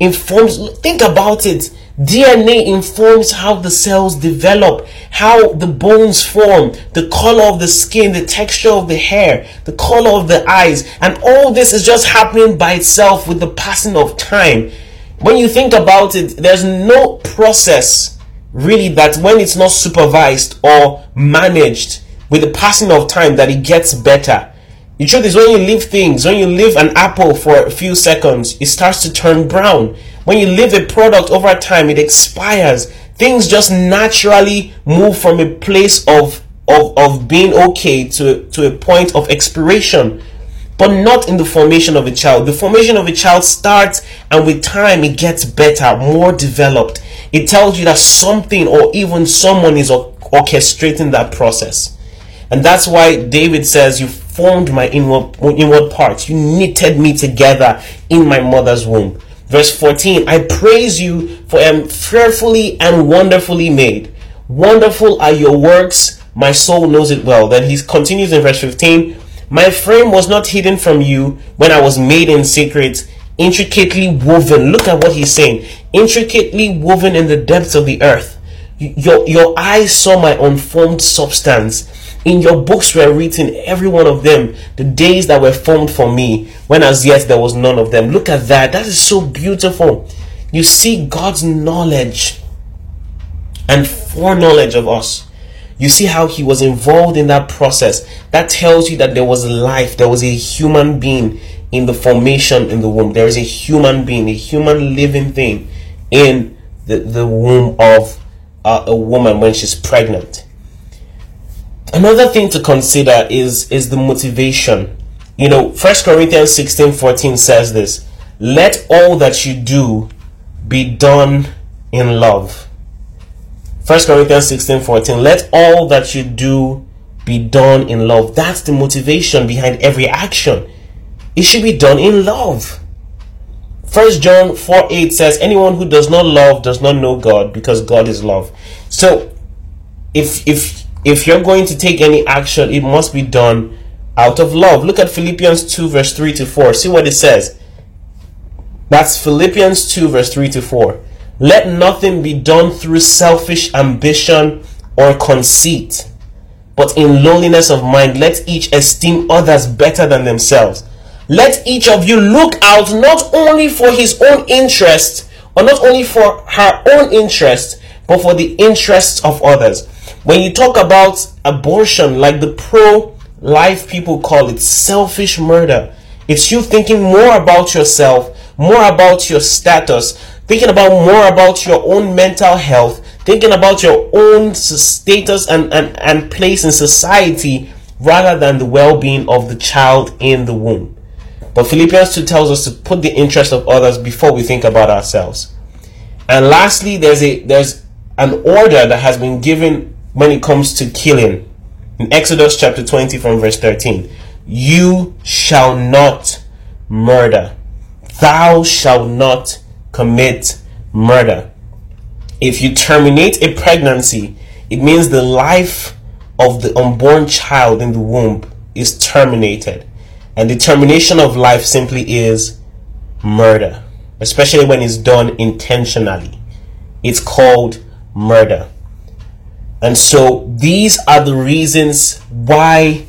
informs. Think about it. DNA informs how the cells develop, how the bones form, the color of the skin, the texture of the hair, the color of the eyes, and all this is just happening by itself with the passing of time. When you think about it, there's no process really that when it's not supervised or managed with the passing of time that it gets better. The truth is when you leave things, when you leave an apple for a few seconds, it starts to turn brown when you leave a product over time, it expires. Things just naturally move from a place of of, of being okay to, to a point of expiration, but not in the formation of a child. The formation of a child starts, and with time, it gets better, more developed. It tells you that something or even someone is orchestrating that process. And that's why David says, You formed my inward, inward parts, you knitted me together in my mother's womb. Verse 14 I praise you, for I am fearfully and wonderfully made. Wonderful are your works, my soul knows it well. Then he continues in verse 15 My frame was not hidden from you when I was made in secret, intricately woven. Look at what he's saying intricately woven in the depths of the earth. Your, your eyes saw my unformed substance in your books were written, every one of them, the days that were formed for me, when as yet there was none of them. Look at that. That is so beautiful. You see God's knowledge and foreknowledge of us. You see how he was involved in that process. That tells you that there was life, there was a human being in the formation in the womb. There is a human being, a human living thing in the, the womb of uh, a woman when she's pregnant another thing to consider is is the motivation. You know first corinthians 16 14 says this let all that you do be done in love. First corinthians 16 14 let all that you do be done in love. That's the motivation behind every action. It should be done in love. First John 4 8 says, Anyone who does not love does not know God because God is love. So if if if you're going to take any action, it must be done out of love. Look at Philippians 2, verse 3 to 4. See what it says. That's Philippians 2, verse 3 to 4. Let nothing be done through selfish ambition or conceit, but in lowliness of mind, let each esteem others better than themselves. Let each of you look out not only for his own interest, or not only for her own interest, but for the interests of others. When you talk about abortion, like the pro life people call it, selfish murder, it's you thinking more about yourself, more about your status, thinking about more about your own mental health, thinking about your own status and, and, and place in society rather than the well being of the child in the womb. But Philippians 2 tells us to put the interest of others before we think about ourselves. And lastly, there's a there's an order that has been given when it comes to killing. In Exodus chapter 20 from verse 13, you shall not murder. Thou shalt not commit murder. If you terminate a pregnancy, it means the life of the unborn child in the womb is terminated. And the termination of life simply is murder, especially when it's done intentionally. It's called murder. And so these are the reasons why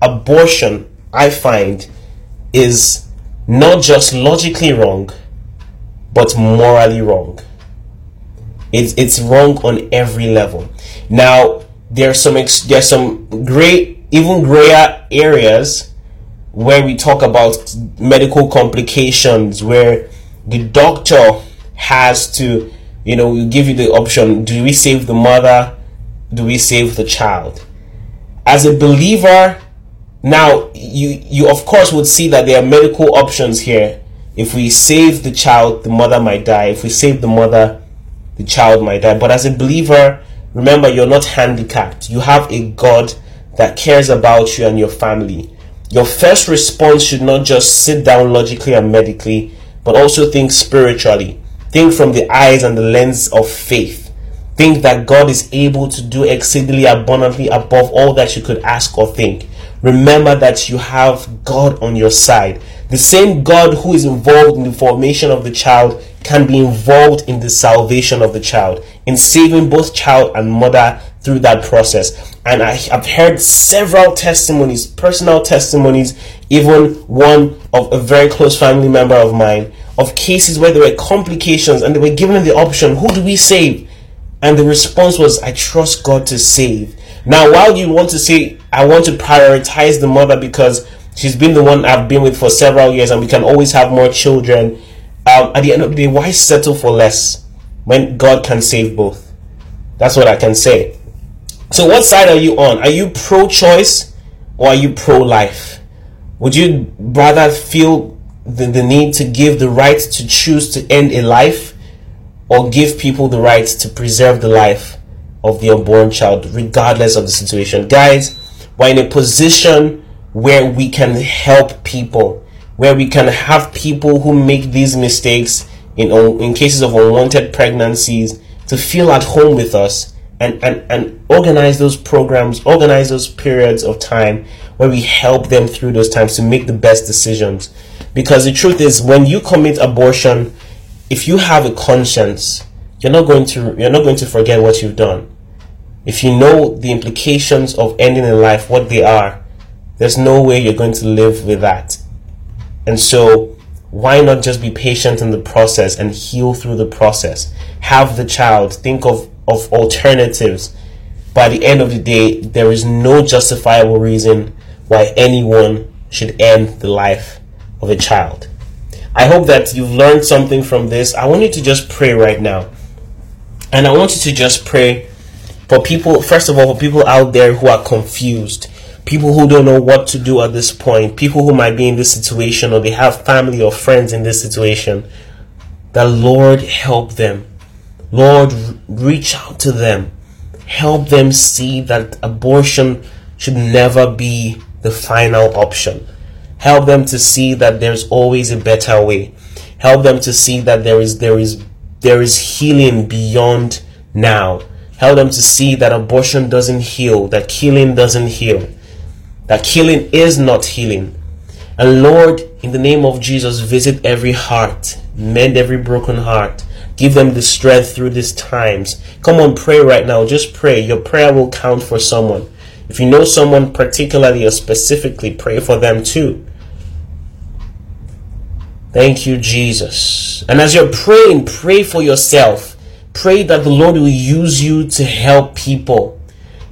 abortion, I find, is not just logically wrong, but morally wrong. It's, it's wrong on every level. Now, there's some ex- there's some gray, even grayer areas where we talk about medical complications, where the doctor has to, you know, we give you the option: do we save the mother? do we save the child? As a believer, now you you of course would see that there are medical options here. If we save the child, the mother might die. If we save the mother, the child might die. But as a believer, remember you're not handicapped. You have a God that cares about you and your family. Your first response should not just sit down logically and medically, but also think spiritually. Think from the eyes and the lens of faith think that God is able to do exceedingly abundantly above all that you could ask or think. Remember that you have God on your side. The same God who is involved in the formation of the child can be involved in the salvation of the child, in saving both child and mother through that process. And I have heard several testimonies, personal testimonies, even one of a very close family member of mine, of cases where there were complications and they were given the option, who do we save? And the response was, I trust God to save. Now, while you want to say, I want to prioritize the mother because she's been the one I've been with for several years and we can always have more children, um, at the end of the day, why settle for less when God can save both? That's what I can say. So, what side are you on? Are you pro choice or are you pro life? Would you rather feel the, the need to give the right to choose to end a life or give people the right to preserve the life of the unborn child, regardless of the situation. Guys, we're in a position where we can help people, where we can have people who make these mistakes in, in cases of unwanted pregnancies to feel at home with us and, and, and organize those programs, organize those periods of time where we help them through those times to make the best decisions. Because the truth is, when you commit abortion, if you have a conscience, you're not going to you're not going to forget what you've done. If you know the implications of ending a life, what they are, there's no way you're going to live with that. And so, why not just be patient in the process and heal through the process? Have the child, think of, of alternatives. By the end of the day, there is no justifiable reason why anyone should end the life of a child. I hope that you've learned something from this. I want you to just pray right now. And I want you to just pray for people, first of all, for people out there who are confused, people who don't know what to do at this point, people who might be in this situation or they have family or friends in this situation. That Lord help them. Lord, reach out to them. Help them see that abortion should never be the final option help them to see that there's always a better way. Help them to see that there is there is there is healing beyond now. Help them to see that abortion doesn't heal that killing doesn't heal that killing is not healing. And lord in the name of jesus visit every heart mend every broken heart give them the strength through these times. Come on pray right now. Just pray. Your prayer will count for someone. If you know someone particularly or specifically pray for them too Thank you, Jesus. And as you're praying, pray for yourself. Pray that the Lord will use you to help people.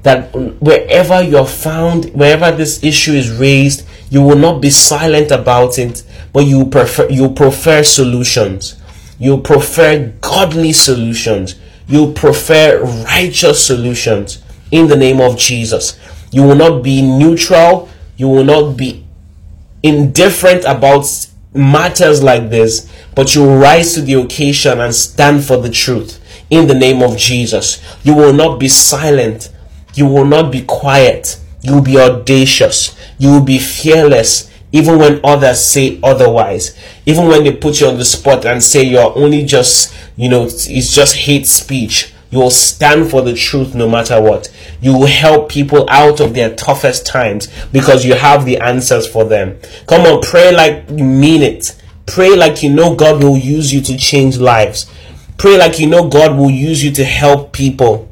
That wherever you're found, wherever this issue is raised, you will not be silent about it, but you prefer you prefer solutions. You prefer godly solutions. You prefer righteous solutions in the name of Jesus. You will not be neutral. You will not be indifferent about matters like this, but you rise to the occasion and stand for the truth in the name of Jesus. You will not be silent. You will not be quiet. You will be audacious. You will be fearless even when others say otherwise. Even when they put you on the spot and say you're only just, you know, it's just hate speech. You will stand for the truth no matter what. You will help people out of their toughest times because you have the answers for them. Come on, pray like you mean it. Pray like you know God will use you to change lives. Pray like you know God will use you to help people.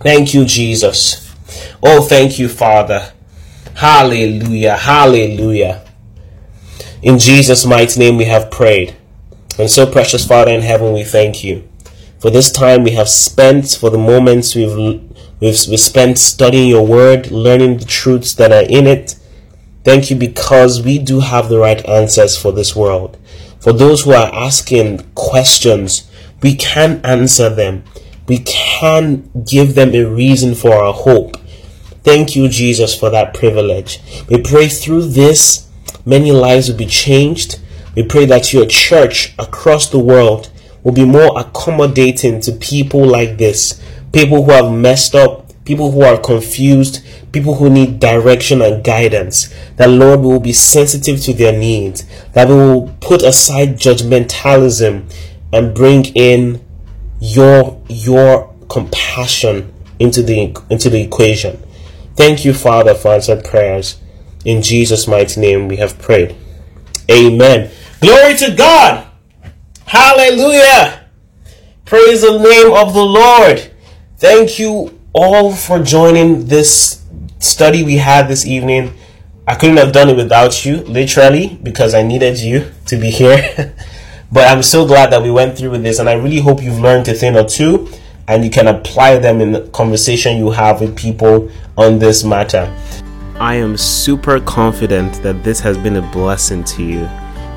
Thank you, Jesus. Oh, thank you, Father. Hallelujah. Hallelujah. In Jesus' mighty name we have prayed. And so, precious Father in heaven, we thank you for this time we have spent, for the moments we've we've, we've spent studying your word, learning the truths that are in it. Thank you because we do have the right answers for this world. For those who are asking questions, we can answer them. We can give them a reason for our hope. Thank you, Jesus, for that privilege. We pray through this, many lives will be changed. We pray that your church across the world will be more accommodating to people like this people who have messed up, people who are confused, people who need direction and guidance. That Lord will be sensitive to their needs, that we will put aside judgmentalism and bring in your your compassion into the into the equation. Thank you, Father, for answered prayers. In Jesus' mighty name we have prayed. Amen. Glory to God. Hallelujah. Praise the name of the Lord. Thank you all for joining this study we had this evening. I couldn't have done it without you, literally, because I needed you to be here. but I'm so glad that we went through with this, and I really hope you've learned a thing or two and you can apply them in the conversation you have with people on this matter. I am super confident that this has been a blessing to you.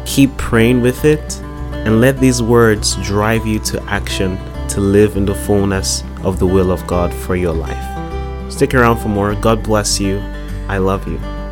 Keep praying with it and let these words drive you to action to live in the fullness of the will of God for your life. Stick around for more. God bless you. I love you.